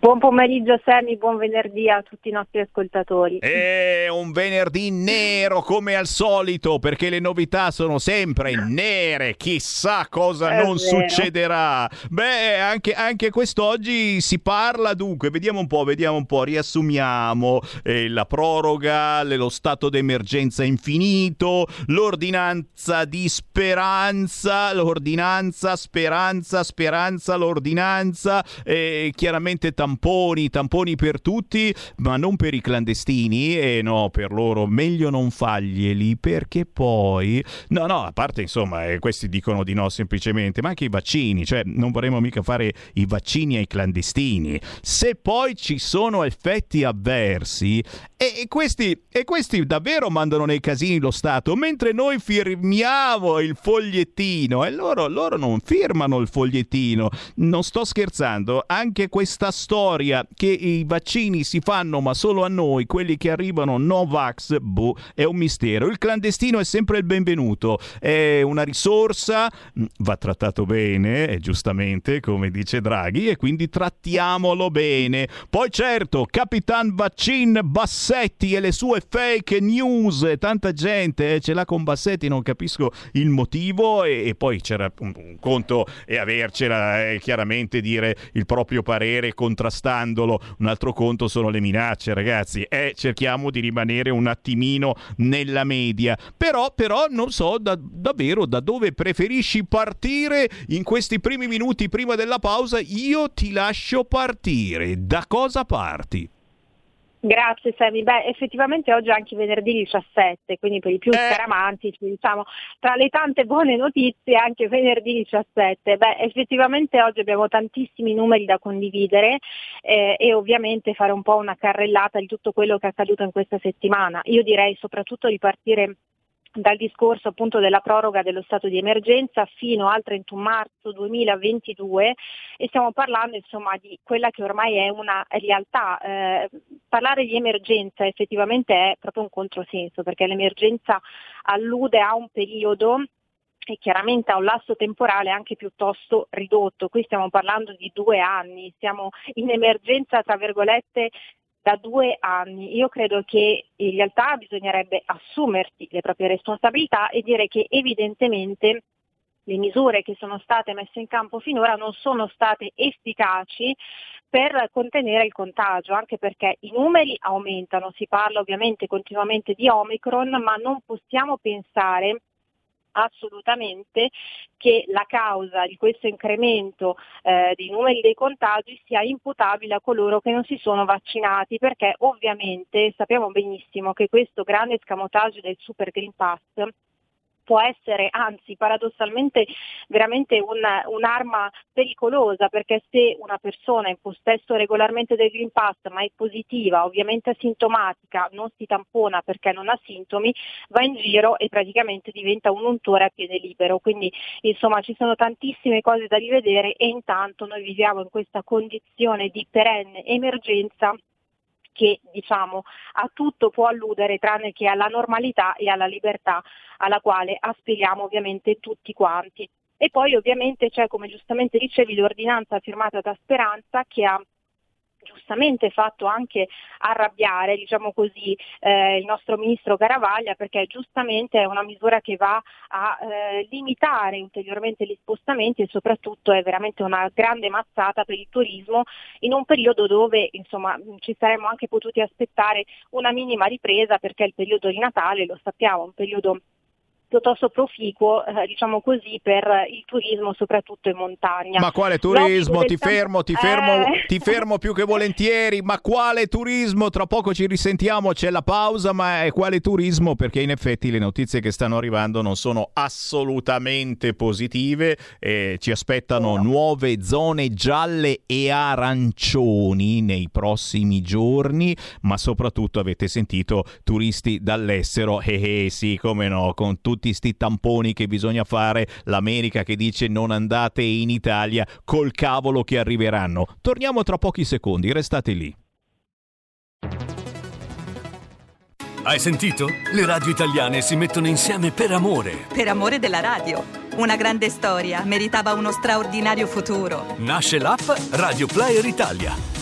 S27: Buon pomeriggio Sammy, buon venerdì a tutti i nostri ascoltatori.
S1: È un venerdì nero come al solito perché le novità sono sempre nere, chissà cosa
S27: È
S1: non
S27: vero.
S1: succederà. Beh, anche, anche quest'oggi si parla dunque, vediamo un po', vediamo un po', riassumiamo eh, la proroga, lo stato d'emergenza infinito, l'ordinanza di speranza, l'ordinanza, speranza, speranza, l'ordinanza, e chiaramente tamponi tamponi, tamponi per tutti, ma non per i clandestini, e no, per loro meglio non farglieli perché poi... No, no, a parte insomma, eh, questi dicono di no semplicemente, ma anche i vaccini, cioè non vorremmo mica fare i vaccini ai clandestini. Se poi ci sono effetti avversi, e, e questi, e questi davvero mandano nei casini lo Stato, mentre noi firmiamo il fogliettino e loro, loro non firmano il fogliettino. Non sto scherzando, anche questa storia che i vaccini si fanno ma solo a noi, quelli che arrivano Novax, boh, è un mistero. Il clandestino è sempre il benvenuto, è una risorsa, mm, va trattato bene, eh, giustamente, come dice Draghi, e quindi trattiamolo bene. Poi certo, Capitan Vaccin Bassetti e le sue fake news, tanta gente eh, ce l'ha con Bassetti, non capisco il motivo. E, e poi c'era un, un conto e avercela e chiaramente dire il proprio parere contrastandolo, un altro conto sono le minacce ragazzi. E cerchiamo di rimanere un attimino nella media, però, però non so da, davvero da dove preferisci partire in questi primi minuti prima della pausa, io ti lascio partire, da cosa parti?
S27: Grazie Sammy, beh effettivamente oggi è anche venerdì 17, quindi per i più scaramantici diciamo tra le tante buone notizie anche venerdì 17, beh effettivamente oggi abbiamo tantissimi numeri da condividere eh, e ovviamente fare un po' una carrellata di tutto quello che è accaduto in questa settimana. Io direi soprattutto di partire dal discorso appunto della proroga dello stato di emergenza fino al 31 marzo 2022 e stiamo parlando insomma di quella che ormai è una realtà. Eh, parlare di emergenza effettivamente è proprio un controsenso perché l'emergenza allude a un periodo e chiaramente a un lasso temporale anche piuttosto ridotto. Qui stiamo parlando di due anni, siamo in emergenza tra virgolette da due anni. Io credo che in realtà bisognerebbe assumersi le proprie responsabilità e dire che evidentemente le misure che sono state messe in campo finora non sono state efficaci per contenere il contagio, anche perché i numeri aumentano, si parla ovviamente continuamente di Omicron, ma non possiamo pensare assolutamente che la causa di questo incremento eh, dei numeri dei contagi sia imputabile a coloro che non si sono vaccinati, perché ovviamente sappiamo benissimo che questo grande escamotaggio del Super Green Pass può essere anzi paradossalmente veramente un, un'arma pericolosa perché se una persona è in possesso regolarmente del Green Pass ma è positiva, ovviamente asintomatica, non si tampona perché non ha sintomi, va in giro e praticamente diventa un untore a piede libero. Quindi insomma ci sono tantissime cose da rivedere e intanto noi viviamo in questa condizione di perenne emergenza che diciamo a tutto può alludere tranne che alla normalità e alla libertà alla quale aspiriamo ovviamente tutti quanti. E poi ovviamente c'è, come giustamente dicevi, l'ordinanza firmata da Speranza che ha giustamente fatto anche arrabbiare diciamo così, eh, il nostro ministro Caravaglia perché giustamente è una misura che va a eh, limitare ulteriormente gli spostamenti e soprattutto è veramente una grande mazzata per il turismo in un periodo dove insomma, ci saremmo anche potuti aspettare una minima ripresa perché il periodo di Natale lo sappiamo, un periodo piuttosto proficuo, eh, diciamo così, per il turismo, soprattutto in montagna.
S1: Ma quale turismo? Ti fermo, ti fermo, eh... ti fermo più che volentieri. Ma quale turismo? Tra poco ci risentiamo, c'è la pausa, ma è quale turismo? Perché in effetti le notizie che stanno arrivando non sono assolutamente positive. Eh, ci aspettano no. nuove zone gialle e arancioni nei prossimi giorni, ma soprattutto avete sentito turisti dall'estero. Eh, eh sì, come no, con tutti tutti sti tamponi che bisogna fare, l'America che dice non andate in Italia, col cavolo che arriveranno. Torniamo tra pochi secondi, restate lì.
S28: Hai sentito? Le radio italiane si mettono insieme per amore.
S29: Per amore della radio. Una grande storia meritava uno straordinario futuro.
S28: Nasce l'app Radio Player Italia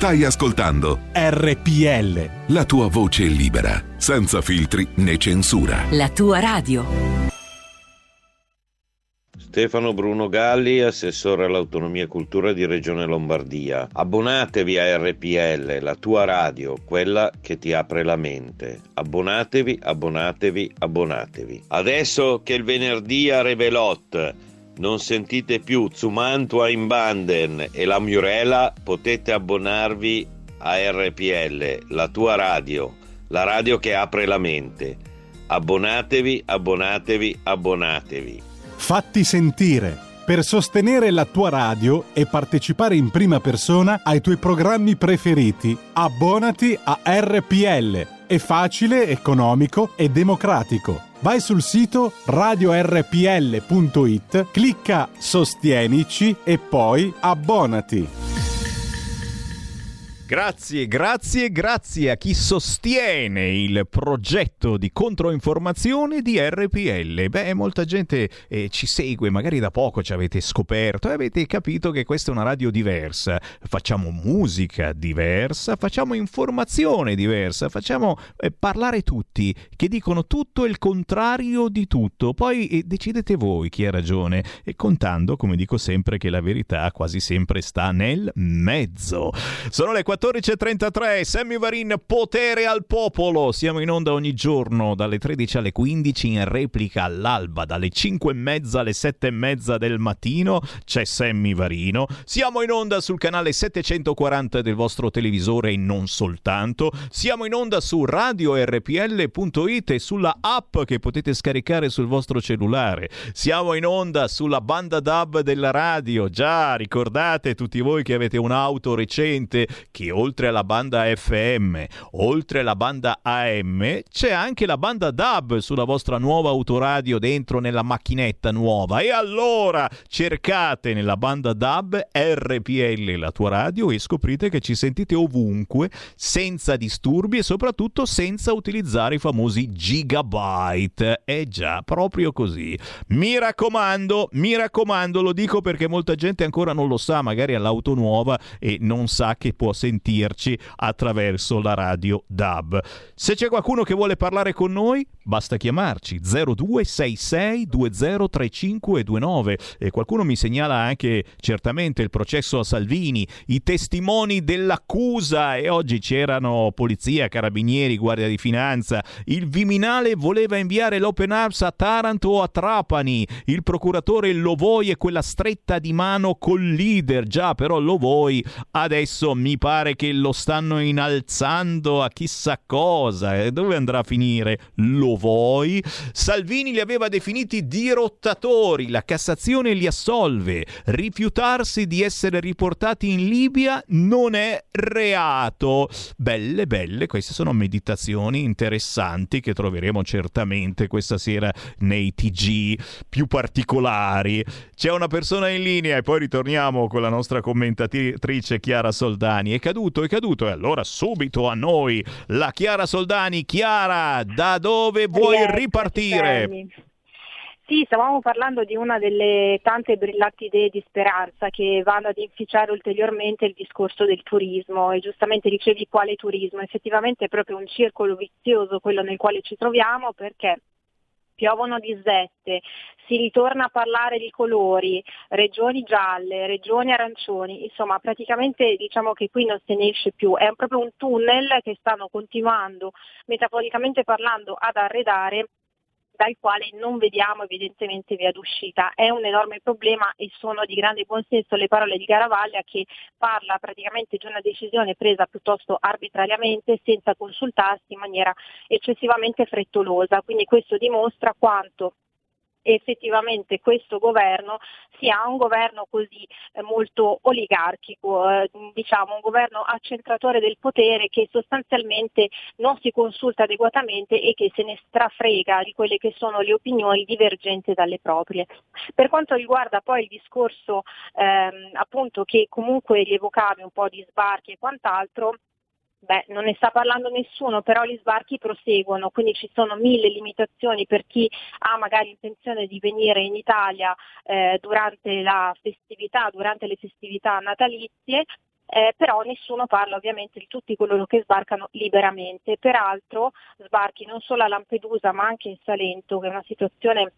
S30: Stai ascoltando
S31: RPL.
S30: la tua voce libera, senza filtri né censura.
S32: La tua radio.
S33: Stefano Bruno Galli, assessore all'autonomia e cultura di Regione Lombardia. Abbonatevi a RPL, la tua radio, quella che ti apre la mente. Abbonatevi, abbonatevi, abbonatevi. Adesso che il venerdì a Revelot non sentite più Zumantua in Banden e la Murela, potete abbonarvi a RPL, la tua radio, la radio che apre la mente. Abbonatevi, abbonatevi, abbonatevi.
S9: Fatti sentire per sostenere la tua radio e partecipare in prima persona ai tuoi programmi preferiti. Abbonati a RPL. È facile, economico e democratico. Vai sul sito radiorpl.it, clicca Sostienici e poi abbonati.
S1: Grazie, grazie, grazie a chi sostiene il progetto di controinformazione di RPL. Beh, molta gente eh, ci segue, magari da poco ci avete scoperto e avete capito che questa è una radio diversa. Facciamo musica diversa, facciamo informazione diversa, facciamo eh, parlare tutti che dicono tutto il contrario di tutto. Poi eh, decidete voi chi ha ragione e contando, come dico sempre, che la verità quasi sempre sta nel mezzo. Sono le 14.33, Sammy Varin, potere al popolo. Siamo in onda ogni giorno dalle 13 alle 15 in replica all'alba, dalle 5 e mezza alle 7 e mezza del mattino c'è Sammy Varino. Siamo in onda sul canale 740 del vostro televisore e non soltanto. Siamo in onda su radiorpl.it e sulla app che potete scaricare sul vostro cellulare. Siamo in onda sulla banda DAB della radio. Già, ricordate tutti voi che avete un'auto recente che oltre alla banda FM, oltre alla banda AM, c'è anche la banda DAB sulla vostra nuova autoradio dentro nella macchinetta nuova. E allora cercate nella banda DAB RPL la tua radio e scoprite che ci sentite ovunque, senza disturbi e soprattutto senza utilizzare i famosi gigabyte. È già proprio così. Mi raccomando, mi raccomando, lo dico perché molta gente ancora non lo sa, magari ha l'auto nuova e non sa che può sentirci attraverso la radio DAB. Se c'è qualcuno che vuole parlare con noi, basta chiamarci 0266 203529 e qualcuno mi segnala anche certamente il processo a Salvini, i testimoni dell'accusa e oggi c'erano polizia, carabinieri, guardia di finanza. Il Viminale voleva inviare l'Open Arms a Taranto o a Trapani. Il procuratore lo vuoi e quella stretta di mano col leader. Già, però lo vuoi. Adesso mi pare che lo stanno innalzando a chissà cosa. E dove andrà a finire? Lo vuoi? Salvini li aveva definiti dirottatori. La Cassazione li assolve. Rifiutarsi di essere riportati in Libia non è reato. Belle, belle, queste sono meditazioni interessanti che troveremo certamente questa sera nei TG più particolari. C'è una persona in linea e poi ritorniamo con la nostra commentatrice Chiara Soldani. È caduto, è caduto e allora subito a noi la Chiara Soldani. Chiara, da dove vuoi
S27: Rieccoci,
S1: ripartire?
S27: Sì, stavamo parlando di una delle tante brillanti idee di speranza che vanno ad inficiare ulteriormente il discorso del turismo e giustamente dicevi quale turismo, effettivamente è proprio un circolo vizioso quello nel quale ci troviamo perché piovono disdette, si ritorna a parlare di colori, regioni gialle, regioni arancioni, insomma praticamente diciamo che qui non se ne esce più, è proprio un tunnel che stanno continuando metaforicamente parlando ad arredare dal quale non vediamo evidentemente via d'uscita. È un enorme problema e sono di grande buonsenso le parole di Garavaglia che parla praticamente di una decisione presa piuttosto arbitrariamente senza consultarsi in maniera eccessivamente frettolosa. Quindi questo dimostra quanto effettivamente questo governo sia un governo così eh, molto oligarchico, eh, diciamo un governo accentratore del potere che sostanzialmente non si consulta adeguatamente e che se ne strafrega di quelle che sono le opinioni divergenti dalle proprie. Per quanto riguarda poi il discorso ehm, appunto che comunque rievocavi un po' di sbarchi e quant'altro, Beh, non ne sta parlando nessuno, però gli sbarchi proseguono, quindi ci sono mille limitazioni per chi ha magari intenzione di venire in Italia eh, durante la festività, durante le festività natalizie, eh, però nessuno parla ovviamente di tutti coloro che sbarcano liberamente. Peraltro sbarchi non solo a Lampedusa ma anche in Salento, che è una situazione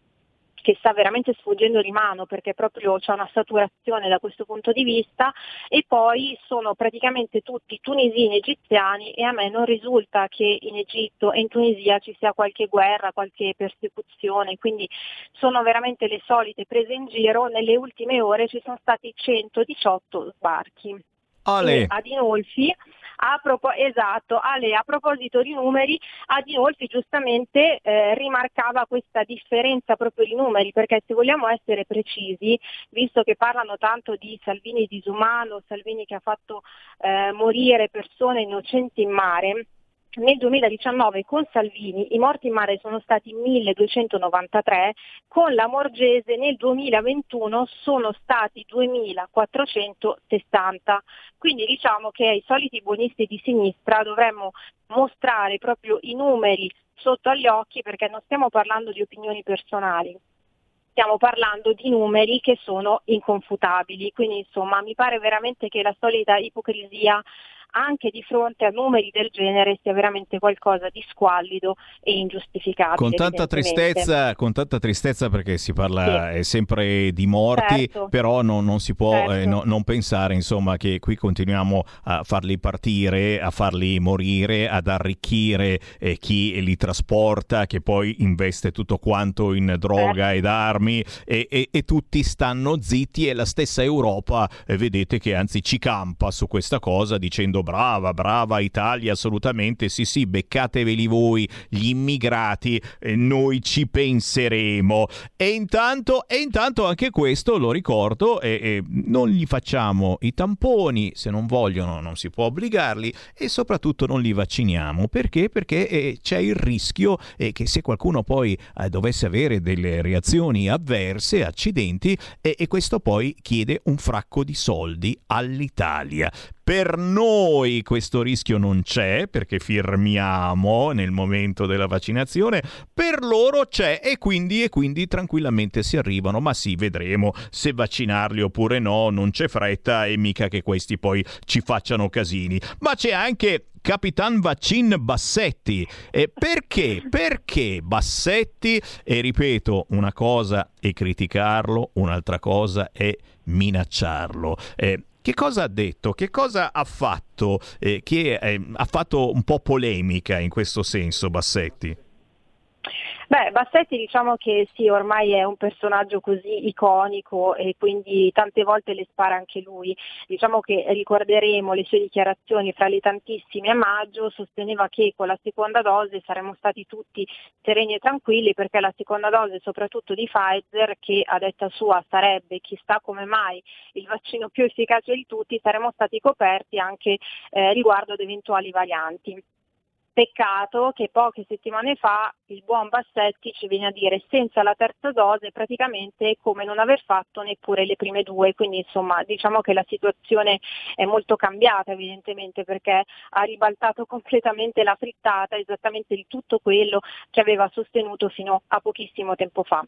S27: che sta veramente sfuggendo di mano perché proprio c'è una saturazione da questo punto di vista e poi sono praticamente tutti tunisini egiziani e a me non risulta che in Egitto e in Tunisia ci sia qualche guerra, qualche persecuzione, quindi sono veramente le solite prese in giro, nelle ultime ore ci sono stati 118 sbarchi.
S1: Ale.
S27: Ad Inolfi a, propo- esatto, Ale, a proposito di numeri, Adinolfi giustamente eh, rimarcava questa differenza proprio di numeri, perché se vogliamo essere precisi, visto che parlano tanto di Salvini disumano, Salvini che ha fatto eh, morire persone innocenti in mare, nel 2019 con Salvini i morti in mare sono stati 1293, con la Morgese nel 2021 sono stati 2460. Quindi diciamo che ai soliti buonisti di sinistra dovremmo mostrare proprio i numeri sotto agli occhi perché non stiamo parlando di opinioni personali. Stiamo parlando di numeri che sono inconfutabili, quindi insomma mi pare veramente che la solita ipocrisia anche di fronte a numeri del genere sia veramente qualcosa di squallido e ingiustificabile.
S1: Con tanta tristezza, con tanta tristezza perché si parla sì. sempre di morti, certo. però non, non, si può certo. eh, no, non pensare insomma, che qui continuiamo a farli partire, a farli morire, ad arricchire eh, chi li trasporta, che poi investe tutto quanto in droga certo. ed armi e, e, e, tutti stanno zitti e la stessa Europa eh, vedete che anzi ci campa su questa cosa dicendo brava, brava Italia, assolutamente, sì sì, beccateveli voi, gli immigrati, noi ci penseremo. E intanto, e intanto anche questo, lo ricordo, eh, eh, non gli facciamo i tamponi, se non vogliono non si può obbligarli e soprattutto non li vacciniamo. Perché? Perché eh, c'è il rischio eh, che se qualcuno poi eh, dovesse avere delle reazioni avverse, accidenti, e questo poi chiede un fracco di soldi all'Italia. Per noi questo rischio non c'è perché firmiamo nel momento della vaccinazione, per loro c'è e quindi, e quindi tranquillamente si arrivano, ma sì, vedremo se vaccinarli oppure no, non c'è fretta e mica che questi poi ci facciano casini. Ma c'è anche Capitan Vaccin Bassetti. E perché? Perché Bassetti? E ripeto, una cosa è criticarlo, un'altra cosa è minacciarlo. Eh, che cosa ha detto? Che cosa ha fatto eh, che eh, ha fatto un po' polemica in questo senso Bassetti?
S27: Beh, Bassetti diciamo che sì, ormai è un personaggio così iconico e quindi tante volte le spara anche lui. Diciamo che ricorderemo le sue dichiarazioni fra le tantissime a maggio, sosteneva che con la seconda dose saremmo stati tutti sereni e tranquilli perché la seconda dose soprattutto di Pfizer, che a detta sua sarebbe chissà come mai il vaccino più efficace di tutti, saremmo stati coperti anche eh, riguardo ad eventuali varianti. Peccato che poche settimane fa il buon Bassetti ci viene a dire senza la terza dose praticamente come non aver fatto neppure le prime due, quindi insomma diciamo che la situazione è molto cambiata evidentemente perché ha ribaltato [laughs] completamente la frittata esattamente di tutto quello che aveva sostenuto fino a pochissimo tempo fa.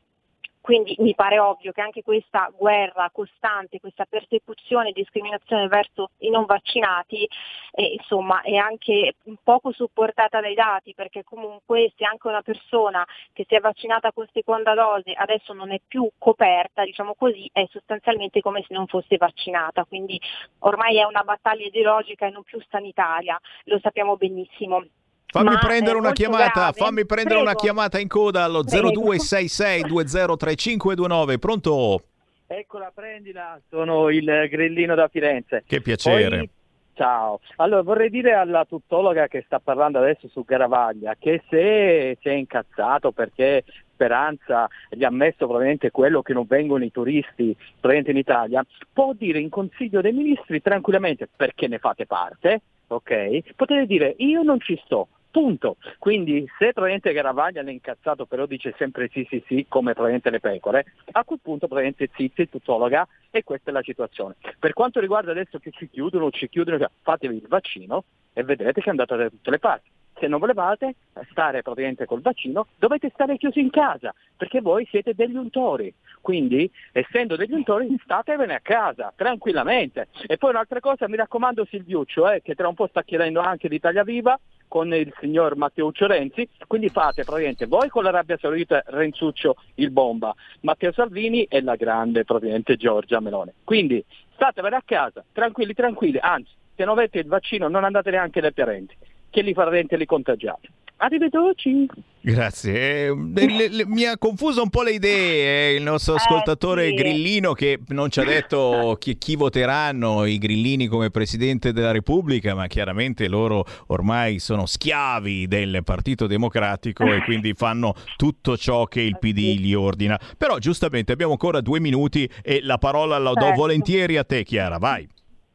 S27: Quindi mi pare ovvio che anche questa guerra costante, questa persecuzione e discriminazione verso i non vaccinati eh, insomma, è anche poco supportata dai dati perché comunque se anche una persona che si è vaccinata con seconda dose adesso non è più coperta, diciamo così, è sostanzialmente come se non fosse vaccinata. Quindi ormai è una battaglia ideologica e non più sanitaria, lo sappiamo benissimo.
S1: Fammi
S27: Ma
S1: prendere una chiamata,
S27: grave.
S1: fammi prendere una
S27: Prego.
S1: chiamata in coda allo
S27: Prego.
S1: 0266203529. Pronto?
S32: Eccola, prendila, sono il grillino da Firenze.
S1: Che piacere.
S32: Poi- ciao. Allora, vorrei dire alla tuttologa che sta parlando adesso su Garavaglia che se si è incazzato perché Speranza gli ha messo probabilmente quello che non vengono i turisti presenti in Italia, può dire in Consiglio dei Ministri tranquillamente perché ne fate parte, ok? Potete dire io non ci sto. Punto. Quindi se probabilmente Garavaglia è incazzato però dice sempre sì sì sì come probabilmente le pecore, a quel punto probabilmente zitti, tuttologa e questa è la situazione. Per quanto riguarda adesso che ci chiudono, ci chiudono, cioè, fatevi il vaccino e vedrete che andate da tutte le parti. Se non volevate stare praticamente col vaccino, dovete stare chiusi in casa, perché voi siete degli untori. Quindi, essendo degli untori, statevene a casa, tranquillamente. E poi un'altra cosa, mi raccomando Silviuccio, eh, che tra un po' sta chiedendo anche l'Italia Viva con il signor Matteuccio Renzi, quindi fate praticamente voi con l'Arabia Saudita Renzuccio il bomba, Matteo Salvini e la grande praticamente Giorgia Melone. Quindi statevene a casa, tranquilli, tranquilli, anzi, se non avete il vaccino non andate neanche dai parenti, che li farete li contagiate. Arrivederci.
S1: Grazie. Eh, le- le- mi ha confuso un po' le idee eh, il nostro ascoltatore
S32: sì.
S1: Grillino che non ci ha detto chi, chi voteranno i Grillini come Presidente della Repubblica, ma chiaramente loro ormai sono schiavi del Partito Democratico e quindi fanno tutto ciò che il PD gli ordina. Però giustamente abbiamo ancora due minuti e la parola la do
S27: Certo.
S1: volentieri a te Chiara, vai.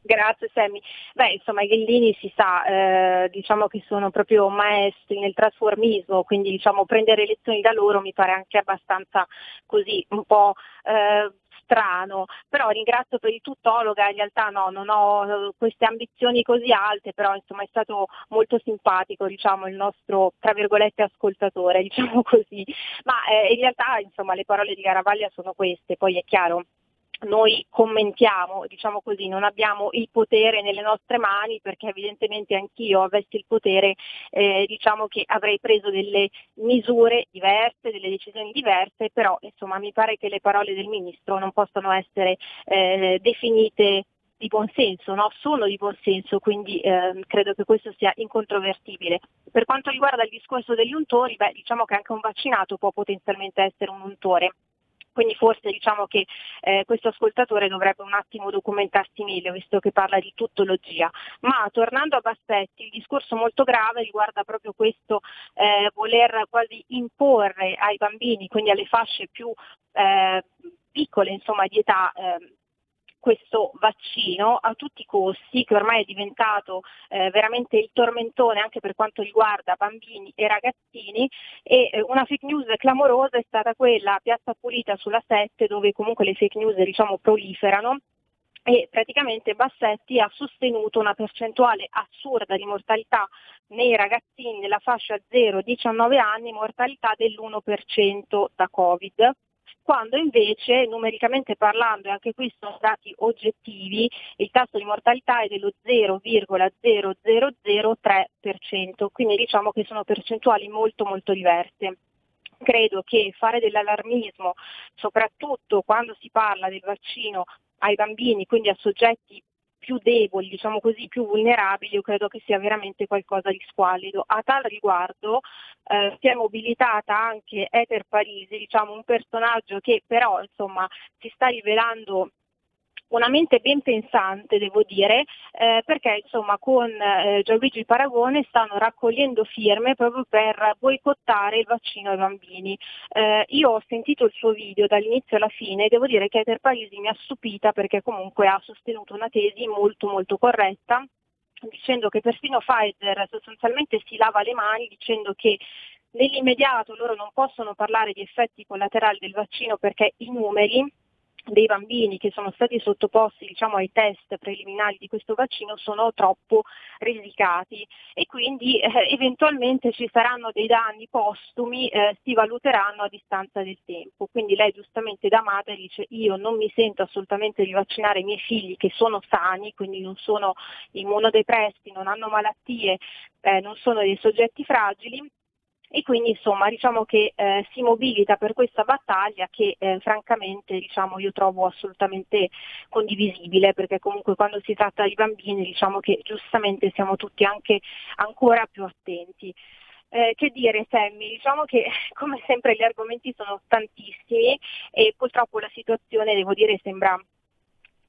S27: Grazie Sammy. Beh, insomma, i grillini si sa, eh, diciamo che sono proprio maestri nel trasformismo, quindi diciamo prendere lezioni da loro mi pare anche abbastanza così, un po' eh, strano, però ringrazio per il tuttologa, in realtà no, non ho eh, queste ambizioni così alte, però insomma è stato molto simpatico diciamo il nostro tra virgolette ascoltatore, [laughs] diciamo così, ma eh, in realtà insomma le parole di Garavaglia sono queste, poi è chiaro noi commentiamo, diciamo così, non abbiamo il potere nelle nostre mani perché evidentemente anch'io avessi il potere, eh, diciamo che avrei preso delle misure diverse, delle decisioni diverse, però insomma mi pare che le parole del Ministro non possano essere eh, definite di buon senso, no? sono di buon senso, quindi ehm, credo che questo sia incontrovertibile. Per quanto riguarda il discorso degli untori, beh, diciamo che anche un vaccinato può potenzialmente essere un untore. Quindi forse diciamo che eh, questo ascoltatore dovrebbe un attimo documentarsi meglio, visto che parla di tuttologia. Ma tornando a Bassetti, il discorso molto grave riguarda proprio questo eh, voler quasi imporre ai bambini, quindi alle fasce più eh, piccole insomma, di età, eh, questo vaccino a tutti i costi, che ormai è diventato eh, veramente il tormentone anche per quanto riguarda bambini e ragazzini e eh, una fake news clamorosa è stata quella a Piazza Pulita sulla 7 dove comunque le fake news diciamo proliferano e praticamente Bassetti ha sostenuto una percentuale assurda di mortalità nei ragazzini della fascia 0-19 anni, mortalità dell'1% da Covid quando invece numericamente parlando, e anche qui sono dati oggettivi, il tasso di mortalità è dello 0,0003%, quindi diciamo che sono percentuali molto molto diverse. Credo che fare dell'allarmismo, soprattutto quando si parla del vaccino ai bambini, quindi a soggetti più deboli, diciamo così, più vulnerabili, io credo che sia veramente qualcosa di squallido. A tal riguardo eh, si è mobilitata anche Ether Parisi, diciamo un personaggio che però insomma si sta rivelando una mente ben pensante, devo dire, eh, perché insomma con eh, Gianluigi Paragone stanno raccogliendo firme proprio per boicottare il vaccino ai bambini. Eh, io ho sentito il suo video dall'inizio alla fine e devo dire che Ether Parisi mi ha stupita perché comunque ha sostenuto una tesi molto molto corretta dicendo che persino Pfizer sostanzialmente si lava le mani dicendo che nell'immediato loro non possono parlare di effetti collaterali del vaccino perché i numeri dei bambini che sono stati sottoposti diciamo, ai test preliminari di questo vaccino sono troppo risicati e quindi eh, eventualmente ci saranno dei danni postumi, eh, si valuteranno a distanza del tempo. Quindi lei giustamente da madre dice io non mi sento assolutamente di vaccinare i miei figli che sono sani, quindi non sono immunodepressi, non hanno malattie, eh, non sono dei soggetti fragili e quindi insomma diciamo che eh, si mobilita per questa battaglia che eh, francamente diciamo, io trovo assolutamente condivisibile perché comunque quando si tratta di bambini diciamo che giustamente siamo tutti anche ancora più attenti. Eh, che dire Sammy, diciamo che [laughs] come sempre gli argomenti sono tantissimi e purtroppo la situazione devo dire sembra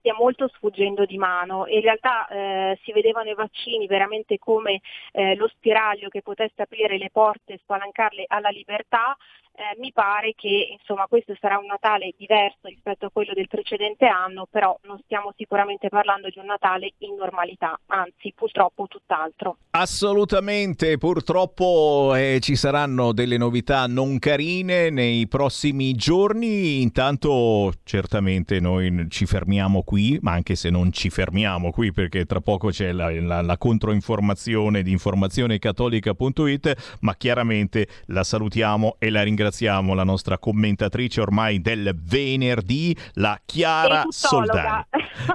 S27: stia molto sfuggendo di mano. In realtà eh, si vedevano i vaccini veramente come eh, lo spiraglio che potesse aprire le porte spalancarle alla libertà, eh, mi pare che insomma, questo sarà un Natale diverso rispetto a quello del precedente anno, però non stiamo sicuramente parlando di un Natale in normalità, anzi purtroppo tutt'altro.
S1: Assolutamente, purtroppo eh, ci saranno delle novità non carine nei prossimi giorni, intanto certamente noi ci fermiamo qui, ma anche se non ci fermiamo qui perché tra poco c'è la, la, la controinformazione di informazionecattolica.it, ma chiaramente la salutiamo e la ringraziamo ringraziamo la nostra commentatrice ormai del venerdì, la Chiara Soldani.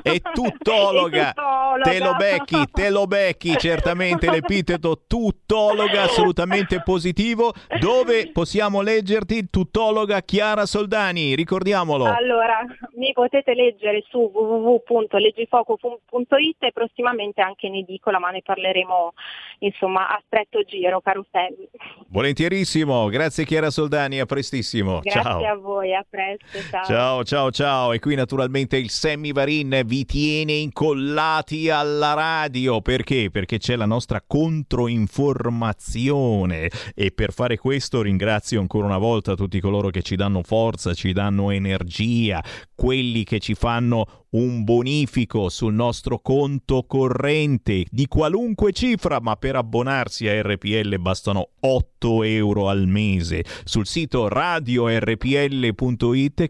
S1: È [laughs] tuttologa. Te lo becchi, te lo becchi, certamente l'epiteto tuttologa, assolutamente positivo. Dove possiamo leggerti tuttologa Chiara Soldani? Ricordiamolo.
S27: Allora, mi potete leggere su www.leggifoco.it e prossimamente anche in edicola, ma ne parleremo insomma a stretto giro, caro Sammy.
S1: Volentierissimo, grazie Chiara Soldani, a prestissimo.
S27: Grazie
S1: ciao.
S27: a voi, a presto, ciao.
S1: Ciao, ciao, ciao. E qui naturalmente il Sammy Varin vi tiene incollati alla radio. Perché? Perché c'è la nostra controinformazione. E per fare questo ringrazio ancora una volta tutti coloro che ci danno forza, ci danno energia, quelli che ci fanno un bonifico sul nostro conto corrente di qualunque cifra, ma per abbonarsi a RPL bastano 8 euro al mese. Sul sito radiorpl.it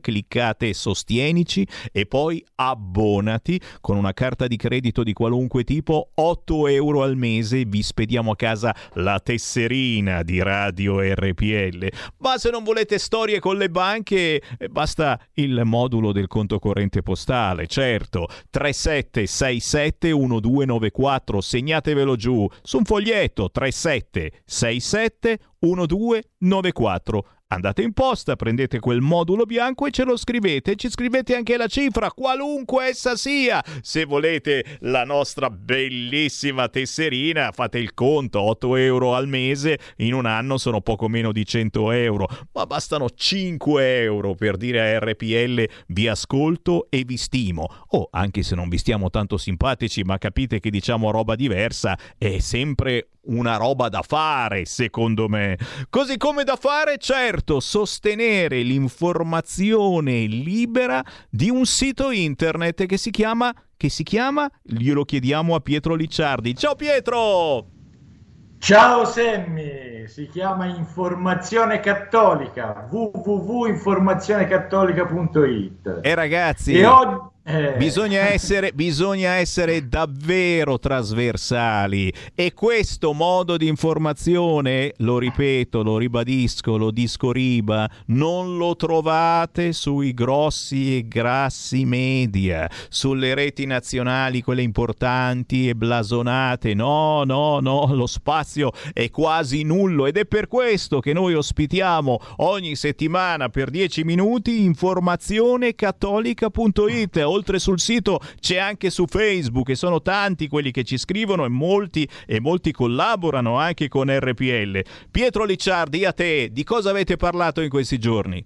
S1: cliccate Sostienici e poi abbonati con una carta di credito di qualunque tipo, 8 euro al mese, vi spediamo a casa la tesserina di Radio RPL. Ma se non volete storie con le banche, eh, basta il modulo del conto corrente postale certo 3767 1294 segnatevelo giù. Su un foglietto 3767 1294 Andate in posta, prendete quel modulo bianco e ce lo scrivete. Ci scrivete anche la cifra, qualunque essa sia. Se volete la nostra bellissima tesserina, fate il conto, 8 euro al mese, in un anno sono poco meno di 100 euro. Ma bastano 5 euro per dire a RPL vi ascolto e vi stimo. Oh, anche se non vi stiamo tanto simpatici, ma capite che diciamo roba diversa, è sempre una roba da fare, secondo me. Così come da fare, certo, sostenere l'informazione libera di un sito internet che si chiama che si chiama? Glielo chiediamo a Pietro Licciardi. Ciao Pietro!
S34: Ciao Semmi, si chiama Informazione Cattolica, www.informazionecattolica.it.
S1: E ragazzi,
S34: E oggi- eh,
S1: bisogna, essere, bisogna essere davvero trasversali e questo modo di informazione, lo ripeto, lo ribadisco, lo discoriba, non lo trovate sui grossi e grassi media, sulle reti nazionali, quelle importanti e blasonate. No, no, no, lo spazio è quasi nullo ed è per questo che noi ospitiamo ogni settimana per 10 minuti informazionecattolica.it. Oltre sul sito c'è anche su Facebook e sono tanti quelli che ci scrivono e molti e molti collaborano anche con RPL. Pietro Licciardi, a te, di cosa avete parlato in questi giorni?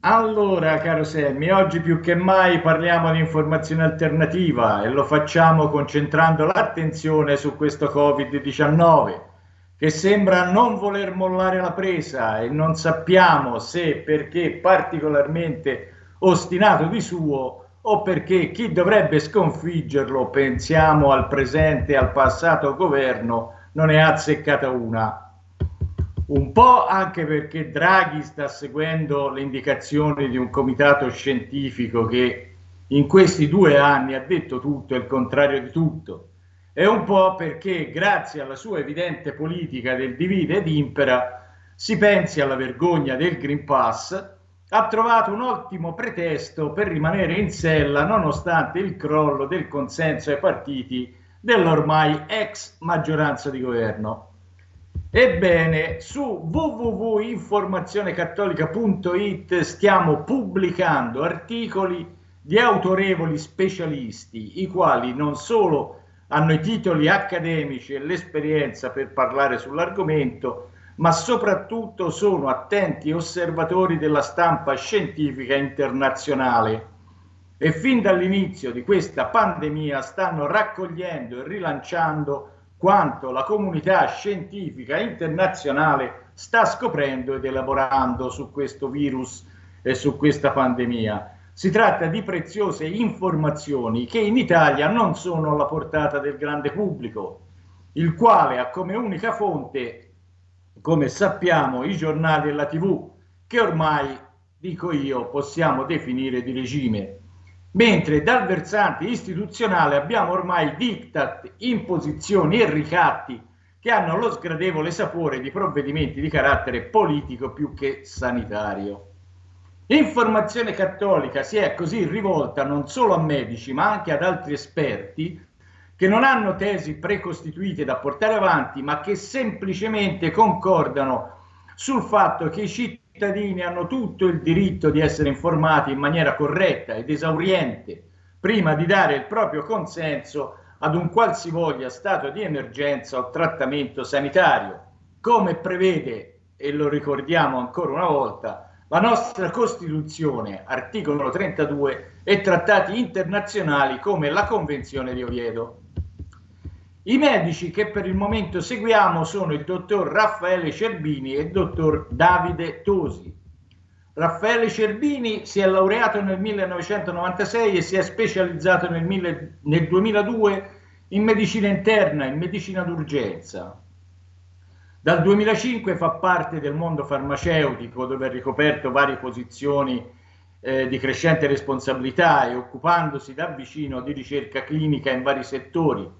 S34: Allora, caro Semmi, oggi più che mai parliamo di informazione alternativa e lo facciamo concentrando l'attenzione su questo Covid-19 che sembra non voler mollare la presa e non sappiamo se perché particolarmente ostinato di suo o perché chi dovrebbe sconfiggerlo, pensiamo al presente e al passato governo, non ne ha azzeccata una. Un po' anche perché Draghi sta seguendo le indicazioni di un comitato scientifico che in questi due anni ha detto tutto e il contrario di tutto. E un po' perché grazie alla sua evidente politica del divide ed impera si pensi alla vergogna del Green Pass, ha trovato un ottimo pretesto per rimanere in sella nonostante il crollo del consenso ai partiti dell'ormai ex maggioranza di governo. Ebbene, su www.informazionecattolica.it stiamo pubblicando articoli di autorevoli specialisti, i quali non solo hanno i titoli accademici e l'esperienza per parlare sull'argomento, ma soprattutto sono attenti osservatori della stampa scientifica internazionale e fin dall'inizio di questa pandemia stanno raccogliendo e rilanciando quanto la comunità scientifica internazionale sta scoprendo ed elaborando su questo virus e su questa pandemia. Si tratta di preziose informazioni che in Italia non sono alla portata del grande pubblico, il quale ha come unica fonte, come sappiamo, i giornali e la TV, che ormai, dico io, possiamo definire di regime. Mentre dal versante istituzionale abbiamo ormai diktat, imposizioni e ricatti che hanno lo sgradevole sapore di provvedimenti di carattere politico più che sanitario. Informazione Cattolica si è così rivolta non solo a medici ma anche ad altri esperti che non hanno tesi precostituite da portare avanti ma che semplicemente concordano sul fatto che i cittadini hanno tutto il diritto di essere informati in maniera corretta ed esauriente prima di dare il proprio consenso ad un qualsivoglia stato di emergenza o trattamento sanitario, come prevede, e lo ricordiamo ancora una volta, la nostra Costituzione, articolo 32, e trattati internazionali come la Convenzione di Oviedo. I medici che per il momento seguiamo sono il dottor Raffaele Cerbini e il dottor Davide Tosi. Raffaele Cerbini si è laureato nel 1996 e si è specializzato nel, mille, nel 2002 in medicina interna, in medicina d'urgenza. Dal 2005 fa parte del mondo farmaceutico dove ha ricoperto varie posizioni eh, di crescente responsabilità e occupandosi da vicino di ricerca clinica in vari settori,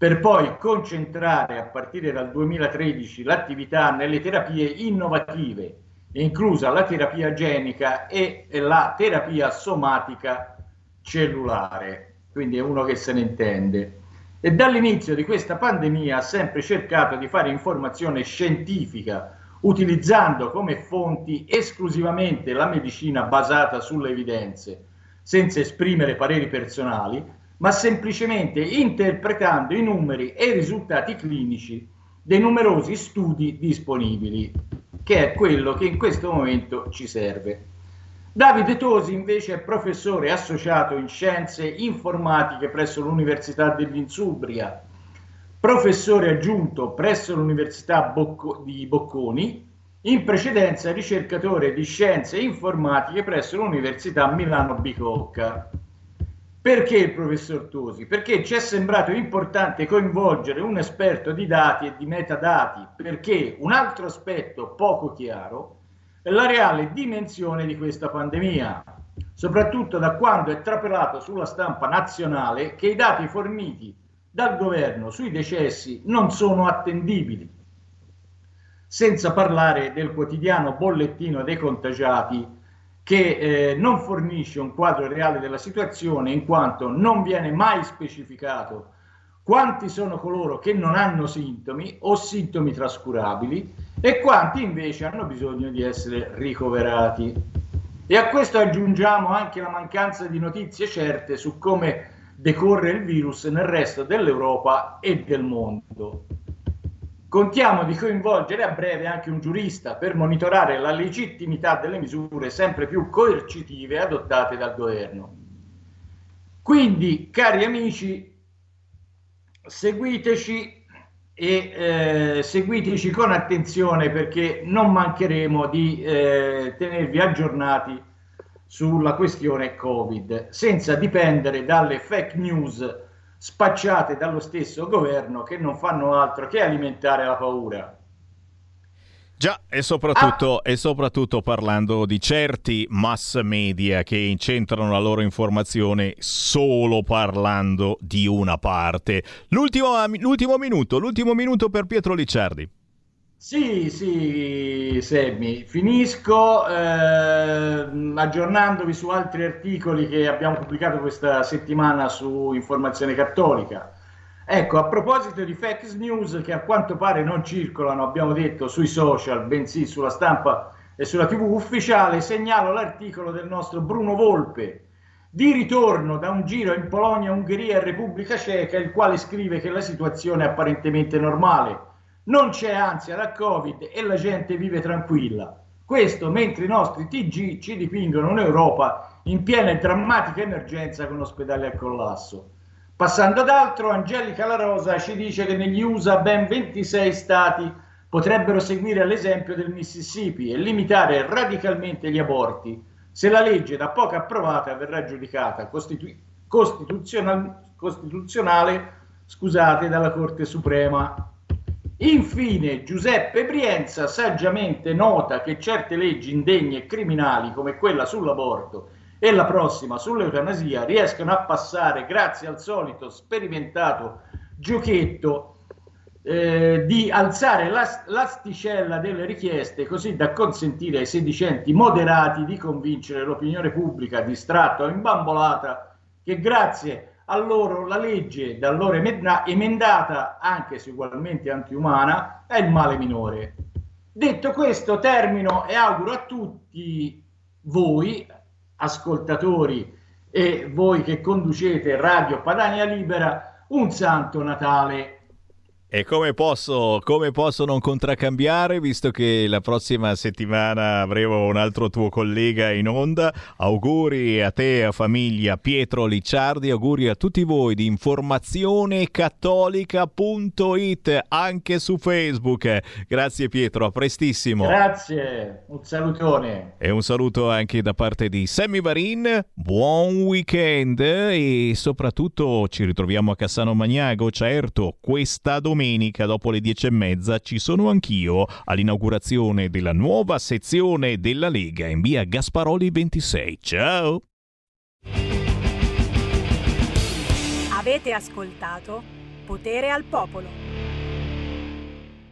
S34: per poi concentrare a partire dal 2013 l'attività nelle terapie innovative, inclusa la terapia genica e la terapia somatica cellulare. Quindi è uno che se ne intende e dall'inizio di questa pandemia ha sempre cercato di fare informazione scientifica utilizzando come fonti esclusivamente la medicina basata sulle evidenze, senza esprimere pareri personali, ma semplicemente interpretando i numeri e i risultati clinici dei numerosi studi disponibili, che è quello che in questo momento ci serve. Davide Tosi invece è professore associato in scienze informatiche presso l'Università dell'Insubria, professore aggiunto presso l'Università Bocco- di Bocconi, in precedenza ricercatore di scienze informatiche presso l'Università Milano Bicocca. Perché il professor Tosi? Perché ci è sembrato importante coinvolgere un esperto di dati e di metadati, perché un altro aspetto poco chiaro la reale dimensione di questa pandemia, soprattutto da quando è trapelato sulla stampa nazionale che i dati forniti dal governo sui decessi non sono attendibili, senza parlare del quotidiano bollettino dei contagiati che eh, non fornisce un quadro reale della situazione in quanto non viene mai specificato quanti sono coloro che non hanno sintomi o sintomi trascurabili e quanti invece hanno bisogno di essere ricoverati. E a questo aggiungiamo anche la mancanza di notizie certe su come decorre il virus nel resto dell'Europa e del mondo. Contiamo di coinvolgere a breve anche un giurista per monitorare la legittimità delle misure sempre più coercitive adottate dal governo. Quindi, cari amici, seguiteci e eh, seguiteci con attenzione perché non mancheremo di eh, tenervi aggiornati sulla questione Covid, senza dipendere dalle fake news spacciate dallo stesso governo che non fanno altro che alimentare la paura.
S1: Già, e soprattutto, ah. e soprattutto, parlando di certi mass media che incentrano la loro informazione solo parlando di una parte. L'ultimo, l'ultimo minuto, l'ultimo minuto per Pietro Licciardi.
S34: Sì, sì, Semmi, finisco eh, aggiornandovi su altri articoli che abbiamo pubblicato questa settimana su Informazione Cattolica. Ecco, a proposito di fake news che a quanto pare non circolano, abbiamo detto, sui social, bensì sulla stampa e sulla TV ufficiale, segnalo l'articolo del nostro Bruno Volpe, di ritorno da un giro in Polonia, Ungheria e Repubblica Ceca, il quale scrive che la situazione è apparentemente normale. Non c'è ansia da Covid e la gente vive tranquilla. Questo mentre i nostri TG ci dipingono un'Europa in piena e drammatica emergenza con ospedali al collasso. Passando ad altro, Angelica La Rosa ci dice che negli USA ben 26 stati potrebbero seguire l'esempio del Mississippi e limitare radicalmente gli aborti se la legge da poco approvata verrà giudicata costitu- costituzional- costituzionale scusate, dalla Corte Suprema. Infine, Giuseppe Brienza saggiamente nota che certe leggi indegne e criminali come quella sull'aborto e la prossima sull'eutanasia riescono a passare grazie al solito sperimentato giochetto eh, di alzare l'as- l'asticella delle richieste così da consentire ai sedicenti moderati di convincere l'opinione pubblica distratta o imbambolata che grazie a loro la legge da emenda- emendata, anche se ugualmente antiumana, è il male minore. Detto questo, termino e auguro a tutti voi, ascoltatori e voi che conducete Radio Padania Libera, un santo Natale.
S1: E come posso, come posso, non contraccambiare, visto che la prossima settimana avremo un altro tuo collega in onda? Auguri a te, a famiglia Pietro Licciardi, auguri a tutti voi di informazionecattolica.it anche su Facebook. Grazie Pietro, a prestissimo.
S34: Grazie, un salutone.
S1: E un saluto anche da parte di Sammy Varin, buon weekend e soprattutto ci ritroviamo a Cassano Magnago, certo, questa domenica domenica dopo le dieci e mezza ci sono anch'io all'inaugurazione della nuova sezione della Lega in via Gasparoli 26. Ciao!
S35: Avete ascoltato Potere al Popolo.